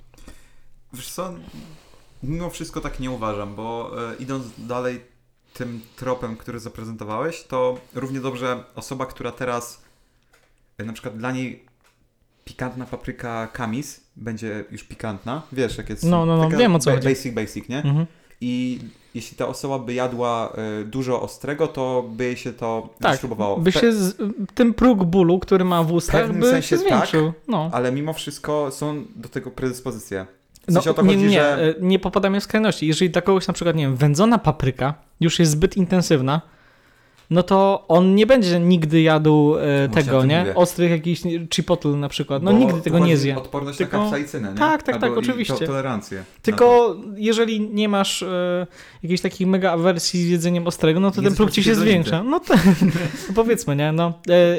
Wiesz co, mimo wszystko tak nie uważam, bo e, idąc dalej tym tropem, który zaprezentowałeś, to równie dobrze osoba, która teraz na przykład dla niej pikantna papryka kamis będzie już pikantna, wiesz jak jest No, no, no, wiem, o co ba- chodzi. basic, basic, nie? Mhm. I jeśli ta osoba by jadła e, dużo ostrego, to by jej się to Tak, śrubowało. by się z, ten próg bólu, który ma w ustach, pewnym by sensie się zwiększył. no. Ale mimo wszystko są do tego predyspozycje. W No, sensie o to nie, nie, że... e, nie popadamy w skrajności. Jeżeli dla kogoś na przykład, nie wiem, wędzona papryka już jest zbyt intensywna, no to on nie będzie nigdy jadł e, tego, nie? mówię. Ostrych jakichś chipotle na przykład. No Bo nigdy tego nie zje. Odporność Tylko- na kapsaicynę, nie? Tak, tak, Albo tak, oczywiście. To, tolerancję. Tylko jeżeli nie masz e, jakiejś takiej mega awersji z jedzeniem ostrego, no to Nie ten próg ci się zwiększa. No to (laughs) powiedzmy, nie? No,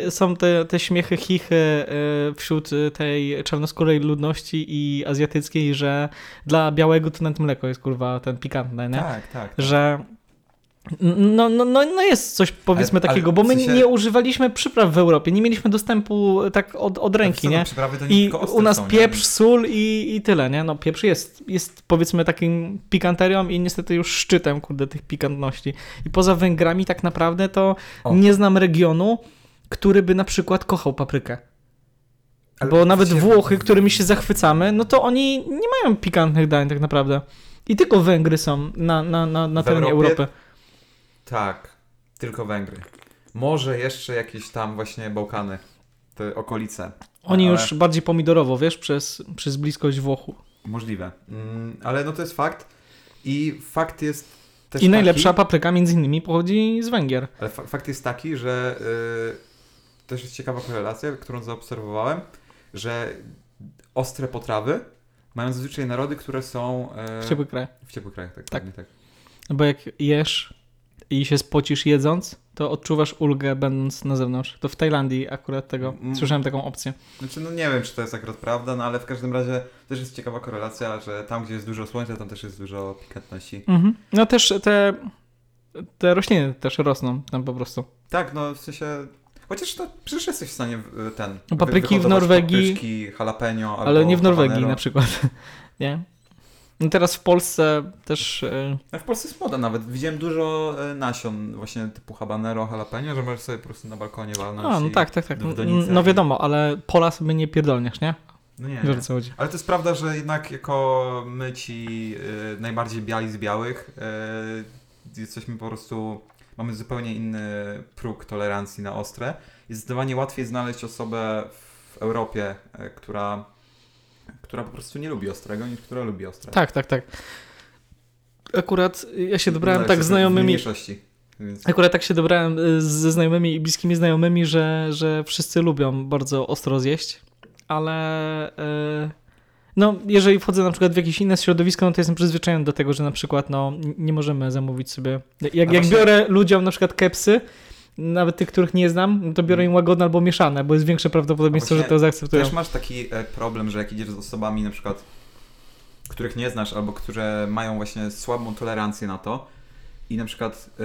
e, są te, te śmiechy, chichy e, wśród e, tej czarnoskórej ludności i azjatyckiej, że dla białego to nawet mleko jest kurwa ten pikantne, nie? Tak, tak. Że no, no, no, no jest coś powiedzmy Ale- ale takiego, bo w my sensie- nie używaliśmy przypraw w Europie, nie mieliśmy dostępu tak od, od ręki, co, no, nie? nie I u nas są, nie? pieprz, sól i, i tyle, nie? No pieprz jest, jest powiedzmy takim pikanterią i niestety już szczytem, kurde, tych pikantności. I poza Węgrami tak naprawdę to O. nie znam regionu, który by na przykład kochał paprykę. Ale Bo nawet wiecie, Włochy, którymi się zachwycamy, no to oni nie mają pikantnych dań tak naprawdę. I tylko Węgry są na, na, na, na terenie Europie? Europy. Tak, tylko Węgry. Może jeszcze jakieś tam właśnie Bałkany, te okolice. Oni Ale- już bardziej pomidorowo, wiesz, przez, przez bliskość Włochu. Możliwe. Mm, ale no to jest fakt. I fakt jest też I najlepsza taki, papryka między innymi pochodzi z Węgier. Ale fa- fakt jest taki, że y, też jest ciekawa korelacja, którą zaobserwowałem, że ostre potrawy mają zazwyczaj narody, które są e, W ciepły kraj. w ciepłych krajach. Tak, Tak. tak. tak. Bo jak jesz i się spocisz jedząc, to odczuwasz ulgę będąc na zewnątrz. To w Tajlandii akurat tego, Mm. słyszałem taką opcję. Znaczy, no nie wiem, czy to jest akurat prawda, no ale w każdym razie też jest ciekawa korelacja, że tam, gdzie jest dużo słońca, tam też jest dużo pikantności. Mhm. No też te, te rośliny też rosną tam po prostu. Tak, no w sensie... Chociaż to przecież jesteś w stanie y, ten... Papryki w Norwegii- Papryczki, jalapeno albo Ale nie w Norwegii habanero. na przykład. (laughs) nie? No teraz w Polsce też... e, No w Polsce jest moda nawet. Widziałem dużo e, nasion właśnie typu habanero, jalapeno, że możesz sobie po prostu na balkonie walnąć A, no tak, tak, tak. No i- wiadomo, ale pola sobie nie pierdolniesz, nie? No nie, nie. Ale to jest prawda, że jednak jako my ci y, najbardziej biali z białych y, jesteśmy po prostu, mamy zupełnie inny próg tolerancji na ostre. Jest zdecydowanie łatwiej znaleźć osobę w Europie, y, która, która po prostu nie lubi ostrego, niż która lubi ostre. Tak, tak, tak. Akurat ja się dobrałem Ale tak w znajomymi... mniejszości. Więc... Akurat tak się dobrałem y, ze znajomymi i bliskimi znajomymi, że, że wszyscy lubią bardzo ostro zjeść, ale e, no, jeżeli wchodzę na przykład w jakieś inne środowisko, no to jestem przyzwyczajony do tego, że na przykład no, nie możemy zamówić sobie. Jak, jak biorę ludziom na przykład kepsy, nawet tych, których nie znam, no to biorę im łagodne albo mieszane, bo jest większe prawdopodobieństwo, że to zaakceptują. Też masz taki e, problem, że jak idziesz z osobami na przykład, których nie znasz, albo które mają właśnie słabą tolerancję na to i na przykład e,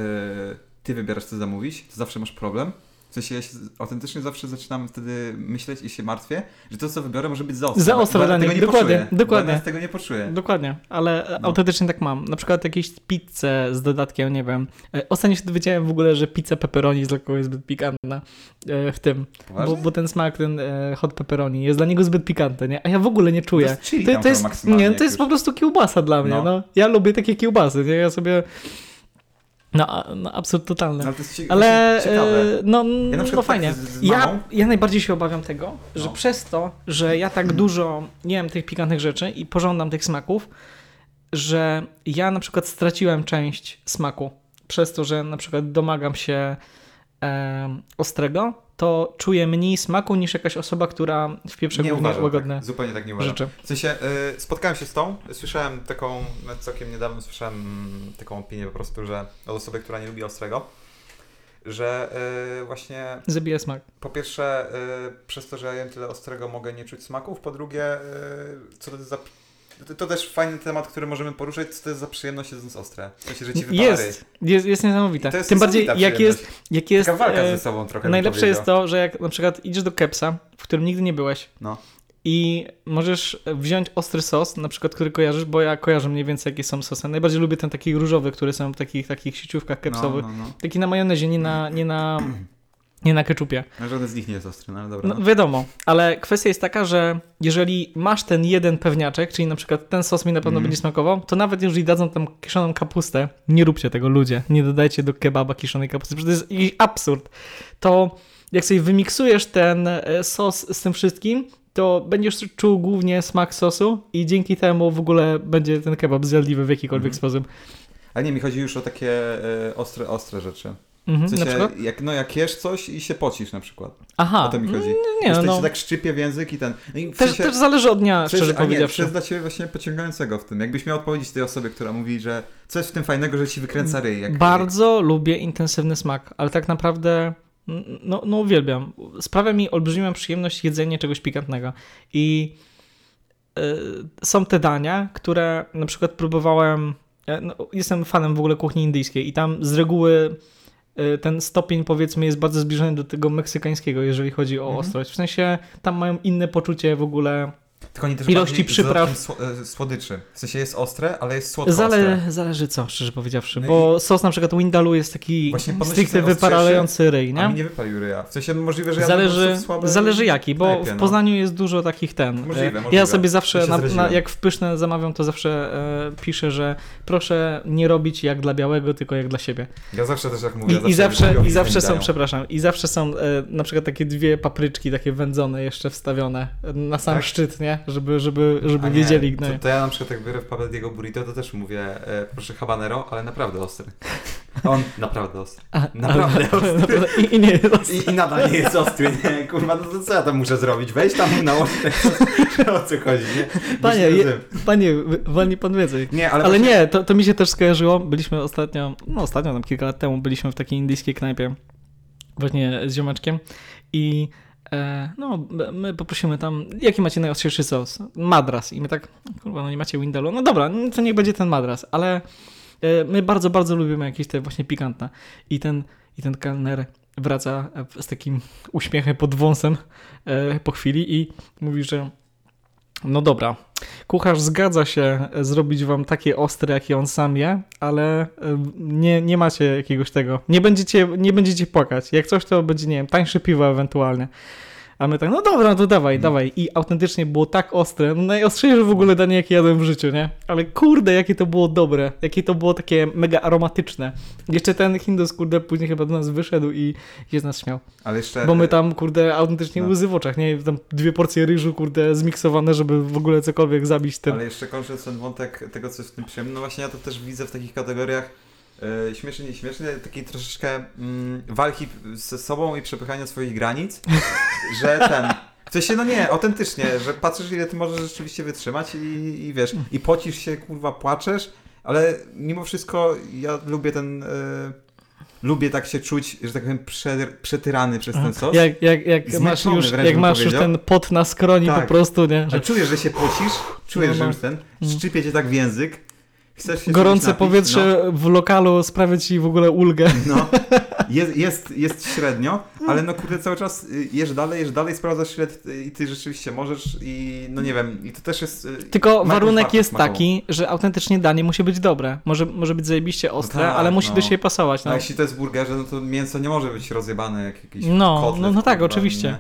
ty wybierasz co zamówić, to zawsze masz problem. W sensie ja się autentycznie zawsze zaczynam wtedy myśleć i się martwię, że to co wybiorę może być za ostre. Za ostre dla nich, nie dokładnie, poczuję, dokładnie. Tego nie poczuję. Dokładnie, ale No. autentycznie tak mam. Na przykład jakieś pizzę z dodatkiem, nie wiem. E, Ostatnio się dowiedziałem w ogóle, że pizza pepperoni z lekko jest zbyt pikantna e, w tym. Bo, bo ten smak, ten e, hot pepperoni jest dla niego zbyt pikantny, nie? A ja w ogóle nie To czuję. jest chili To, to jest, nie, to jest po prostu kiełbasa dla mnie, no. No. Ja lubię takie kiełbasy, nie? Ja sobie... No, no absurd totalny. Ale to jest cie- Ale e, no, Ja no fajnie. tak z, z Ja, ja najbardziej się obawiam tego, że No. przez to, że ja tak (clears throat) dużo nie wiem tych pikantnych rzeczy i pożądam tych smaków, że ja na przykład straciłem część smaku. Przez to, że na przykład domagam się e, ostrego, to czuję mniej smaku niż jakaś osoba, która w nie głównie uważam łagodne tak, zupełnie tak nie uważam. rzeczy. W sensie, y, spotkałem się z tą, słyszałem taką, całkiem niedawno słyszałem mm, taką opinię po prostu, że od osoby, która nie lubi ostrego, że y, właśnie Zabija smak. po pierwsze y, przez to, że ja jem tyle ostrego mogę nie czuć smaków, po drugie y, co to za... To, to też fajny temat, który możemy poruszyć, co to jest za przyjemność jedząc ostre. W sensie, że ci. Jest, jest, jest to jest Tym bardziej niesamowita jak jest, jak jest Taka walka e, ze sobą trochę Najlepsze jest to, że jak na przykład idziesz do kepsa, w którym nigdy nie byłeś No. i możesz wziąć ostry sos, na przykład, który kojarzysz, bo ja kojarzę mniej więcej, jakie są sosy. Najbardziej lubię ten taki różowy, który są w takich, takich sieciówkach kepsowych. No, no, no. Taki na majonezie, nie na, nie na, nie na keczupie. No, Żaden z nich nie jest ostry, no ale dobra. No, No, wiadomo, ale kwestia jest taka, że jeżeli masz ten jeden pewniaczek, czyli na przykład ten sos mi na pewno Mhm. będzie smakował, to nawet jeżeli dadzą tam kiszoną kapustę, nie róbcie tego ludzie, nie dodajcie do kebaba kiszonej kapusty, przecież to jest absurd. To jak sobie wymiksujesz ten e, sos z tym wszystkim, to będziesz czuł głównie smak sosu i dzięki temu w ogóle będzie ten kebab zjadliwy w jakikolwiek Mhm. sposób. Ale nie, mi chodzi już o takie e, ostre, ostre rzeczy. Mhm, W sensie, jak, no jak jesz coś i się pocisz na przykład. Aha, o to mi chodzi. mm, Nie, no, się tak szczypie w język i ten... No i też, sensie, też zależy od dnia, szczerze a nie, powiedziawszy. jest dla Ciebie właśnie pociągającego w tym? Jakbyś miał odpowiedzieć tej osobie, która mówi, że co jest w tym fajnego, że Ci wykręca ryj? Jak, Bardzo lubię intensywny smak, ale tak naprawdę no, no uwielbiam. Sprawia mi olbrzymią przyjemność jedzenie czegoś pikantnego. I y, są te dania, które na przykład próbowałem. e, No, jestem fanem w ogóle kuchni indyjskiej i tam z reguły ten stopień powiedzmy jest bardzo zbliżony do tego meksykańskiego, jeżeli chodzi o Mhm. ostrość. W sensie tam mają inne poczucie w ogóle. Tylko oni też ilości przypraw. Sło, e, słodyczy. W sensie jest ostre, ale jest słodko Zale, zależy co, szczerze powiedziawszy, No bo sos na przykład Windalu jest taki stricte wyparalający ryj, nie? A mi nie wypalił ryja. W sensie możliwe, że ja Zależy, słabe... zależy jaki, bo knajpie, w no. Poznaniu jest dużo takich ten. Możliwe, E, Ja możliwe. sobie zawsze, na, na, jak w pyszne zamawiam, to zawsze e, piszę, że proszę nie robić jak dla białego, tylko jak dla siebie. Ja zawsze też jak mówię. I, i zawsze, i zawsze są, przepraszam, i zawsze są e, na przykład takie dwie papryczki, takie wędzone jeszcze wstawione na sam Tak? szczyt, nie? Żeby, żeby, żeby A nie, wiedzieli. No. To, to ja na przykład jak biorę w Pabediego burrito, to też mówię, e, proszę habanero, ale naprawdę ostry. On naprawdę ostry. A, Naprawdę ale- ostry. (laughs) I, I nie jest I, I nadal nie jest ostry, nie? Kurwa, no to co ja tam muszę zrobić? Weź tam nałożyć tak, (laughs) o co chodzi, nie? Panie, je, panie, walni pan więcej. Nie, ale, Ale, właśnie- nie, to, to mi się też skojarzyło. Byliśmy ostatnio, no ostatnio, tam kilka lat temu, byliśmy w takiej indyjskiej knajpie, właśnie z ziomeczkiem i no, my- my poprosimy tam, jaki macie najostrzejszy sos? Madras. I my tak, kurwa, no nie macie Windalu. No dobra, to niech będzie ten madras, ale e, my bardzo, bardzo lubimy jakieś te właśnie pikantne. I ten, i ten kelner wraca e, z takim uśmiechem pod wąsem e, po chwili i mówi, że no dobra, kucharz zgadza się e, zrobić wam takie ostre, jakie on sam je, ale e, nie, nie macie jakiegoś tego. Nie będziecie, nie będziecie płakać. Jak coś, to będzie, nie wiem, tańsze piwo ewentualnie. A my tak, no dobra, no to dawaj, Mm. dawaj. I autentycznie było tak ostre, no najostrzejsze w ogóle danie, jakie jadłem w życiu, nie? Ale kurde, jakie to było dobre, jakie to było takie mega aromatyczne. Jeszcze ten Hindus, kurde, później chyba do nas wyszedł i się z nas śmiał. Ale jeszcze... Bo my tam, kurde, autentycznie No. łzy w oczach, nie? Tam dwie porcje ryżu, kurde, zmiksowane, żeby w ogóle cokolwiek zabić ten. Ale jeszcze kończąc ten wątek tego, co jest w tym przyjemne, no właśnie ja to też widzę w takich kategoriach e, śmiesznie, nieśmiesznie, takiej troszeczkę mm, walki ze sobą i przepychania swoich granic, (laughs) że ten... W sensie, no nie, autentycznie, że patrzysz ile ty możesz rzeczywiście wytrzymać i, i wiesz, i pocisz się, kurwa, płaczesz, ale mimo wszystko ja lubię ten... y, lubię tak się czuć, że tak powiem, prze, przetyrany przez ten sos. Jak, jak, jak masz już, jak masz już ten pot na skroni Tak. po prostu, nie? Że Ale czujesz, że się pocisz, czujesz, No, że no. już ten, Mm. szczypie cię tak w język, chcesz się gorące napić, powietrze w lokalu sprawia ci w ogóle ulgę. No, no (laughs) jest, jest, jest średnio, ale no kurde, cały czas y, jesz dalej, jesz dalej, sprawdzasz ile ty, i ty rzeczywiście możesz i no nie wiem, i to też jest... y, Tylko warunek jest taki, że autentycznie danie musi być dobre. Może, może być zajebiście ostre, tak, ale musi no. do siebie pasować. A No, jeśli to jest w burgerze, no to mięso nie może być rozjebane jak jakiś No, kotlet. no, no tak, kurwa, oczywiście.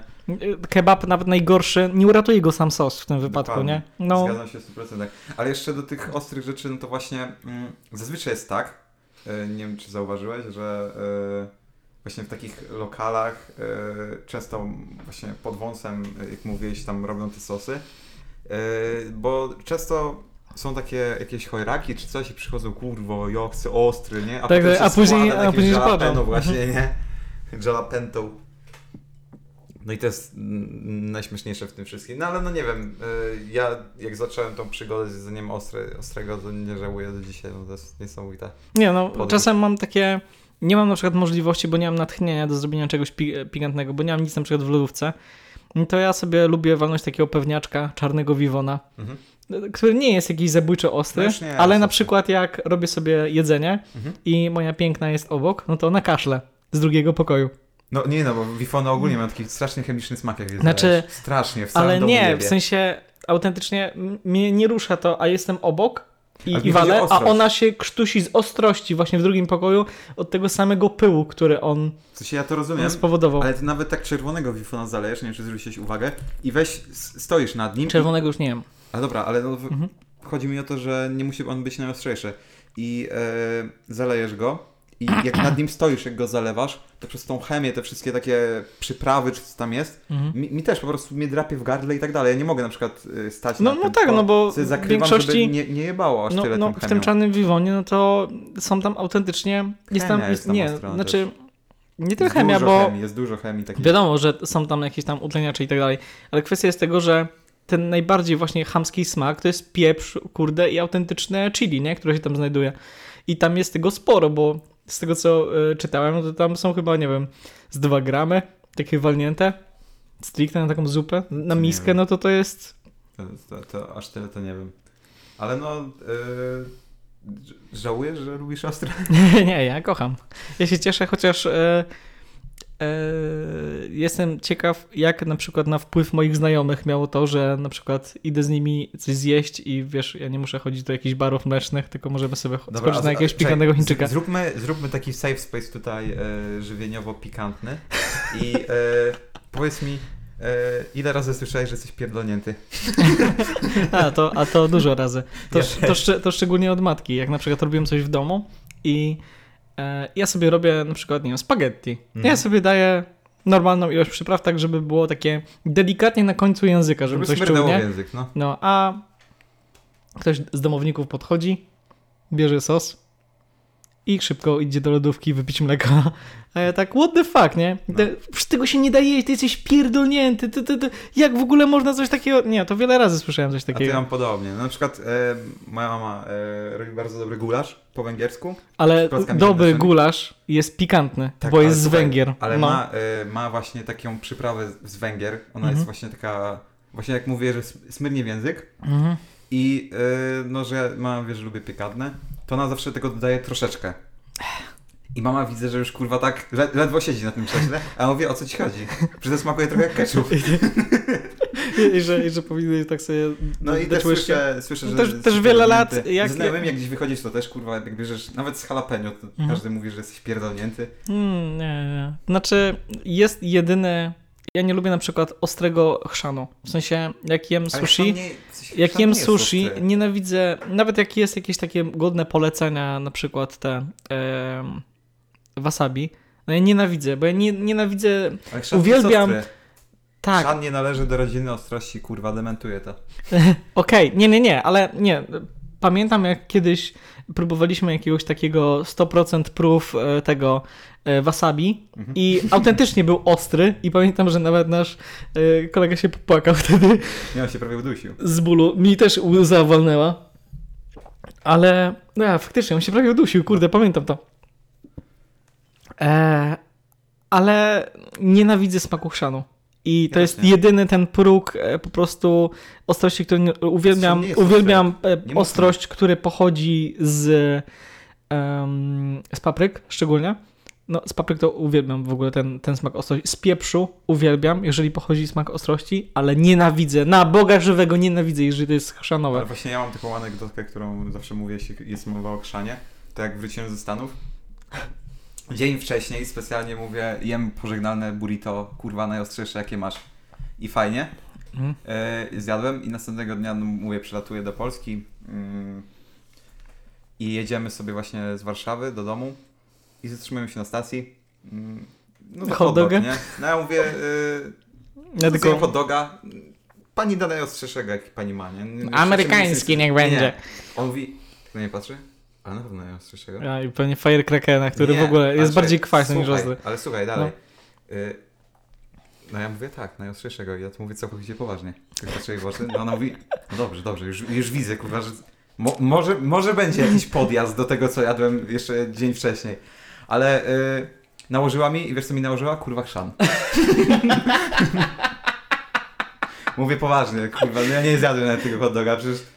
Kebab nawet najgorszy, nie uratuje go sam sos w tym wypadku, Dokładnie. nie? No, Zgadzam się w 100%. Ale jeszcze do tych ostrych rzeczy, no to właśnie mm, zazwyczaj jest tak, y, nie wiem czy zauważyłeś, że y, właśnie w takich lokalach y, często właśnie pod wąsem, y, jak mówiłeś, tam robią te sosy, y, bo często są takie jakieś chojraki czy coś i przychodzą, kurwo, chcę ostry, nie? A Tak, potem a później- a później jalapeno właśnie, nie? Jalapento. No i to jest najśmieszniejsze w tym wszystkim. No ale no nie wiem, y, ja jak zacząłem tą przygodę z jedzeniem ostre, ostrego, to nie żałuję do dzisiaj, no to jest niesamowite. nie no, Podróż. czasem mam takie... Nie mam na przykład możliwości, bo nie mam natchnienia do zrobienia czegoś pi pikantnego, bo nie mam nic na przykład w lodówce. No To ja sobie lubię walnąć takiego pewniaczka czarnego wiwona, Mhm. który nie jest jakiś zabójczo ostry, No ale na przykład jak robię sobie jedzenie Mhm. i moja piękna jest obok, no to ona kaszle z drugiego pokoju. No nie no, bo wifony ogólnie mają taki strasznie chemiczny smak, jak je Znaczy, zjadałeś. Strasznie, w całym Ale nie, jebie. w sensie autentycznie mnie nie rusza to, a jestem obok i, i o a ona się krztusi z ostrości właśnie w drugim pokoju od tego samego pyłu, który on W sensie ja to rozumiem, spowodował. ale ty nawet tak czerwonego wifona zalejesz, nie wiem czy zwróciłeś uwagę, i weź, stoisz nad nim. Czerwonego już nie wiem. A dobra, ale no, Mhm. chodzi mi o to, że nie musi on być najostrzejszy. I e, zalejesz go i jak nad nim stoisz, jak go zalewasz, to przez tą chemię, te wszystkie takie przyprawy, czy co tam jest, Mhm. mi, mi też po prostu mnie drapie w gardle i tak dalej. Ja nie mogę na przykład y, stać No- na no tym, tak, tylko no bo zakrywam, większości- nie, nie jebało aż No, tyle no w tym czarnym wiwonie, no to są tam autentycznie. Jest tam, jest tam nie, znaczy nie jest chemia, bo chemii, jest dużo chemii takiej. wiadomo, że są tam jakieś tam utleniacze i tak dalej, ale kwestia jest tego, że ten najbardziej właśnie chamski smak to jest pieprz, kurde i autentyczne chili, nie? które się tam znajduje. I tam jest tego sporo, bo z tego co y, czytałem, no to tam są chyba, nie wiem, z 2 gramy, takie walnięte, stricte na taką zupę, na miskę, no to to jest... To, to, to aż tyle to nie wiem. Ale no, yy, żałujesz, że lubisz ostre? (laughs) nie, ja kocham. Ja się cieszę, chociaż e, e, jestem ciekaw, jak na przykład na wpływ moich znajomych miało to, że na przykład idę z nimi coś zjeść i wiesz, ja nie muszę chodzić do jakichś barów mlecznych, tylko możemy sobie Dobra, skoczyć a- na jakiegoś z- Chińczyka. Zróbmy, zróbmy taki safe space tutaj e, żywieniowo-pikantny i e, powiedz mi, e, ile razy słyszałeś, że jesteś pierdolnięty? (laughs) A, to, a to dużo razy. To, Ja to, szcz- to szczególnie od matki, jak na przykład robiłem coś w domu i e, ja sobie robię na przykład, nie wiem, spaghetti. Mhm. Ja sobie daję normalną ilość przypraw, tak żeby było takie delikatnie na końcu języka, żeby, Żeby coś czuł, smyrnęło nie? w język, no. No, a ktoś z domowników podchodzi, bierze sos i szybko idzie do lodówki wypić mleko. A ja tak, what the fuck, nie? No. Przecież tego się nie da jeść, ty jesteś pierdolnięty, ty, ty, ty, jak w ogóle można coś takiego... Nie, to wiele razy słyszałem coś A ty takiego. mam podobnie. No, na przykład e, moja mama e, robi bardzo dobry gulasz po węgiersku. Ale dobry gulasz jest pikantny, Tak, bo jest z Węgier. Ale no. ma, e, ma właśnie taką przyprawę z- Węgier. Ona Mhm. jest właśnie taka, właśnie jak mówię, że sm- smyrnie w język. Mhm. I e, no, że ja mam, wiesz, lubię pikantne, to ona zawsze tego dodaje troszeczkę. I mama widzę, że już kurwa tak le ledwo siedzi na tym krześle, a mówię, o co ci chodzi? Przecież to smakuje trochę jak ketchup. I, że, I że powinien tak sobie No i też słyszę, słyszę, że... Też- też wiele lat, jak- Z znajomymi, jak gdzieś wychodzisz, to też kurwa, jak bierzesz, nawet z jalapeno, to Mhm. każdy mówi, że jesteś pierdolnięty. Mm, nie, nie. Znaczy, jest jedyny. Ja nie lubię na przykład ostrego chrzanu. W sensie, jak jem sushi, nie- jak jem sushi, ostry. nienawidzę. Nawet jak jest jakieś takie godne polecenia, na przykład te em, wasabi, no ja nienawidzę, bo ja nie, nienawidzę. Ale uwielbiam-. Tak, Chrzan nie należy do rodziny ostrości, kurwa, dementuję to. (laughs) okej, nie, nie, nie, ale nie. Pamiętam jak kiedyś próbowaliśmy jakiegoś takiego 100% prób e, tego e, wasabi Mhm. i autentycznie był ostry i pamiętam, że nawet nasz e, kolega się popłakał wtedy on się prawie udusił. z bólu. Mi też łza walnęła. Ale, no ja, faktycznie, on się prawie udusił, kurde, pamiętam to. E, ale nienawidzę smaku chrzanu. I to jest jedyny ten próg e, po prostu ostrości, który nie- uwielbiam, uwielbiam e, ostrość, który pochodzi z, em, z papryk szczególnie. No, z papryk to uwielbiam w ogóle ten, ten smak ostrości. Z pieprzu uwielbiam, jeżeli pochodzi smak ostrości, ale nienawidzę, na Boga żywego nienawidzę, jeżeli to jest chrzanowe. Ale właśnie ja mam taką anegdotkę, którą zawsze mówię, jeśli jest mowa o chrzanie. To jak wróciłem ze Stanów, dzień wcześniej specjalnie mówię, jem pożegnalne burrito, kurwa najostrzejsze jakie masz. I fajnie. Mhm. E, zjadłem i następnego dnia, no, mówię, przylatuję do Polski mm, i jedziemy sobie właśnie z Warszawy do domu i zatrzymujemy się na stacji. Mm, no to Hot dog, nie? No ja mówię, y, (laughs) Ja tylko... hot doga. Pani da najostrzejszego, jaki pani ma, nie? nie? amerykański niech będzie. Nie. On mówi, kto nie patrzy? Ale na pewno. Ja, I pewnie firecrackera, który Nie, w ogóle jest bardziej kwaśny niż słuchaj, ostry. Ale słuchaj, dalej. Y, no ja mówię tak, najostrzejszego. I ja to mówię całkowicie poważnie. Tak patrzę jej w oczy. No ona mówi, no dobrze, dobrze, już, już widzę, kurwa, że mo, może, może będzie jakiś podjazd do tego, co jadłem jeszcze dzień wcześniej. Ale y, nałożyła mi i wiesz co mi nałożyła? Kurwa chrzan. (laughs) mówię poważnie, kurwa, no ja nie zjadłem nawet tego hot doga, przecież...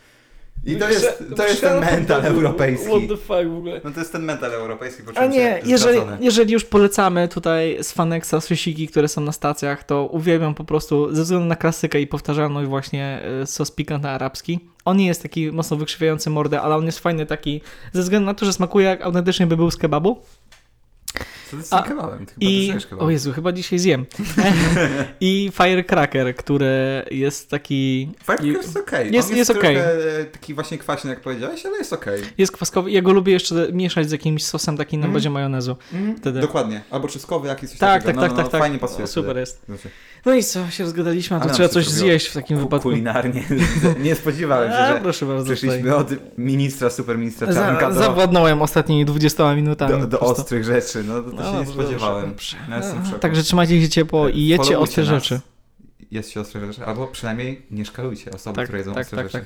I to jest, to jest ten mental (laughs) europejski. What the fuck w ogóle. No to jest ten mental europejski, A poczułem nie, jeżeli, jeżeli już polecamy tutaj z Fanexa sosiki, które są na stacjach, to uwielbiam po prostu, ze względu na klasykę i powtarzalność właśnie e, sos pikantny arabski. On nie jest taki mocno wykrzywiający mordę, ale on jest fajny taki, ze względu na to, że smakuje jak autentycznie by był z kebabu. A, tym kebabem? Ty chyba I, kebab. o Jezu, chyba dzisiaj zjem. (laughs) I firecracker, który jest taki... Firecracker jest okej. jest- On jest jest trochę, e, taki właśnie kwaśny, jak powiedziałeś, ale jest okej. Jest kwaskowy. Ja go lubię jeszcze mieszać z jakimś sosem takim na Mm. bazie majonezu. Wtedy. Dokładnie. Albo czosnkowy jakiś coś Tak, tak, takiego. tak, no, tak, no, tak. Fajnie pasuje. O, super jest. Znaczy, No i co, się zgadaliśmy, a to trzeba coś zjeść w takim ku- wypadku. Kulinarnie. Nie spodziewałem się, (laughs) że proszę bardzo. przeszliśmy od ministra, superministra Czarnka Za, do, zawładnąłem ostatnimi 20 minutami. do, do ostrych rzeczy. No No, się nie dobrze, spodziewałem. dobrze, No, jestem. Także trzymajcie się ciepło i jedzcie Followujcie ostre nas. rzeczy. Jest się ostre rzeczy. Albo przynajmniej nie szkalujcie osoby, Tak, które jedzą tak, ostre tak, rzeczy. tak.